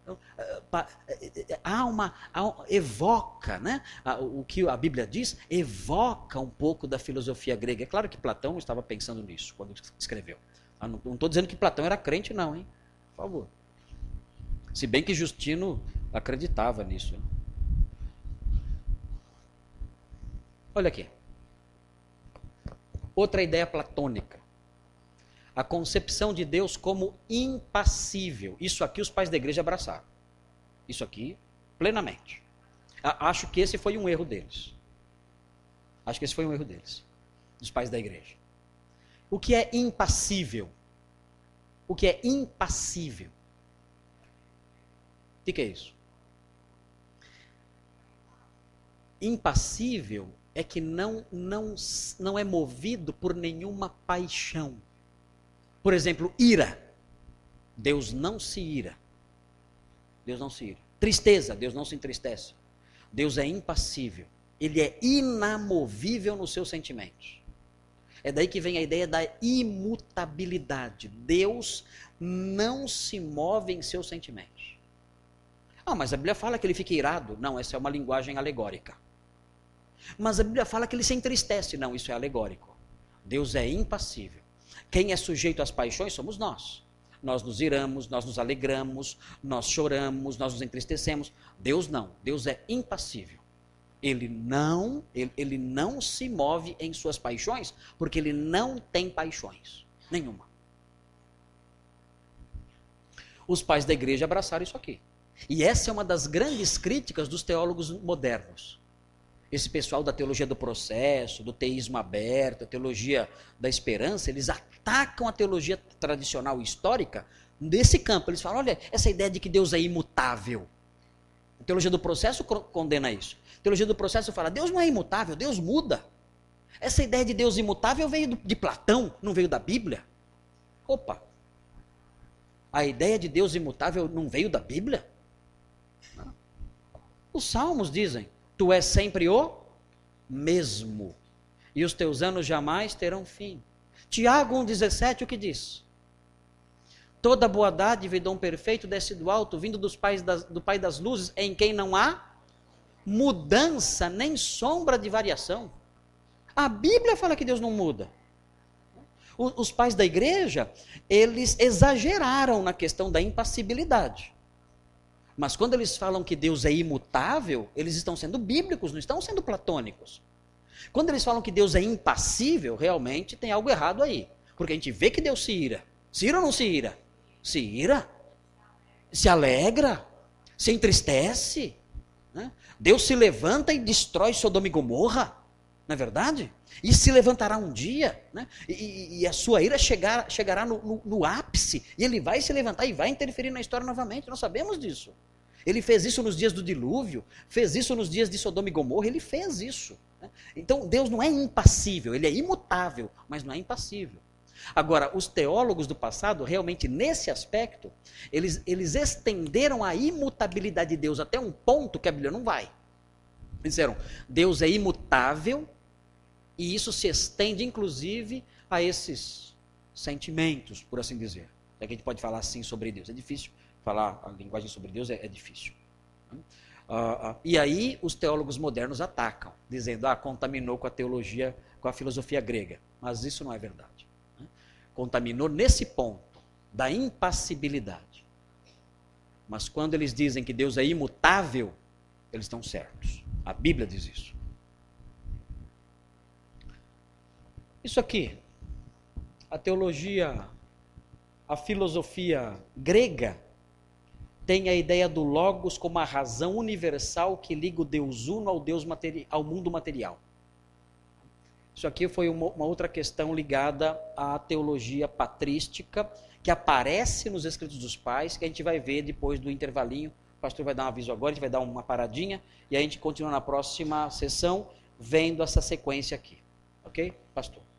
há uma, há, evoca, né? O que a Bíblia diz, evoca um pouco da filosofia grega. É claro que Platão estava pensando nisso quando escreveu. Eu não estou dizendo que Platão era crente, não, hein? Por favor. Se bem que Justino acreditava nisso. Olha aqui. Outra ideia platônica. A concepção de Deus como impassível. Isso aqui os pais da igreja abraçaram. Isso aqui, plenamente. Acho que esse foi um erro deles. Acho que esse foi um erro deles, dos pais da igreja. O que é impassível? O que é impassível? O que é isso? Impassível é que não, não, não é movido por nenhuma paixão. Por exemplo, ira. Deus não se ira. Deus não se ira. Tristeza, Deus não se entristece. Deus é impassível. Ele é inamovível nos seus sentimentos. É daí que vem a ideia da imutabilidade. Deus não se move em seus sentimentos. Ah, mas a Bíblia fala que ele fica irado. Não, essa é uma linguagem alegórica. Mas a Bíblia fala que ele se entristece. Não, isso é alegórico. Deus é impassível. Quem é sujeito às paixões somos nós. Nós nos iramos, nós nos alegramos, nós choramos, nós nos entristecemos. Deus não. Deus é impassível. Ele não, ele, ele não se move em suas paixões, porque ele não tem paixões nenhuma. Os pais da igreja abraçaram isso aqui. E essa é uma das grandes críticas dos teólogos modernos. Esse pessoal da teologia do processo, do teísmo aberto, a teologia da esperança, eles atacam a teologia tradicional histórica nesse campo. Eles falam: olha, essa ideia de que Deus é imutável. A teologia do processo condena isso. A teologia do processo fala: Deus não é imutável, Deus muda. Essa ideia de Deus imutável veio de Platão, não veio da Bíblia. Opa! A ideia de Deus imutável não veio da Bíblia? Os salmos dizem: Tu és sempre o mesmo, e os teus anos jamais terão fim. Tiago 1,17, o que diz? Toda boa dádiva e dom perfeito desce do alto, vindo dos pais das, do Pai das luzes, em quem não há mudança nem sombra de variação. A Bíblia fala que Deus não muda. Os pais da igreja, eles exageraram na questão da impassibilidade. Mas quando eles falam que Deus é imutável, eles estão sendo bíblicos, não estão sendo platônicos. Quando eles falam que Deus é impassível, realmente tem algo errado aí. Porque a gente vê que Deus se ira. Se ira ou não se ira? Se ira. Se alegra. Se entristece. Né? Deus se levanta e destrói Sodoma e Gomorra. Não é verdade? E se levantará um dia, né? e, e, a sua ira chegar, chegará no, no, no, ápice, e ele vai se levantar e vai interferir na história novamente. Nós sabemos disso. Ele fez isso nos dias do dilúvio, fez isso nos dias de Sodoma e Gomorra, ele fez isso. Né? Então Deus não é impassível, ele é imutável, mas não é impassível. Agora, os teólogos do passado, realmente nesse aspecto, eles, eles estenderam a imutabilidade de Deus até um ponto que a Bíblia não vai. Eles disseram, Deus é imutável, e isso se estende, inclusive, a esses sentimentos, por assim dizer. É que a gente pode falar assim sobre Deus. É difícil falar a linguagem sobre Deus, é, é difícil. Uh, uh, e aí os teólogos modernos atacam, dizendo, ah, contaminou com a teologia, com a filosofia grega. Mas isso não é verdade. Né? Contaminou nesse ponto da impassibilidade. Mas quando eles dizem que Deus é imutável, eles estão certos. A Bíblia diz isso. Isso aqui, a teologia, a filosofia grega tem a ideia do logos como a razão universal que liga o Deus uno ao Deus ao mundo material. Isso aqui foi uma, uma outra questão ligada à teologia patrística que aparece nos escritos dos pais, que a gente vai ver depois do intervalinho. O pastor vai dar um aviso agora, a gente vai dar uma paradinha e a gente continua na próxima sessão vendo essa sequência aqui. Ok, pastor?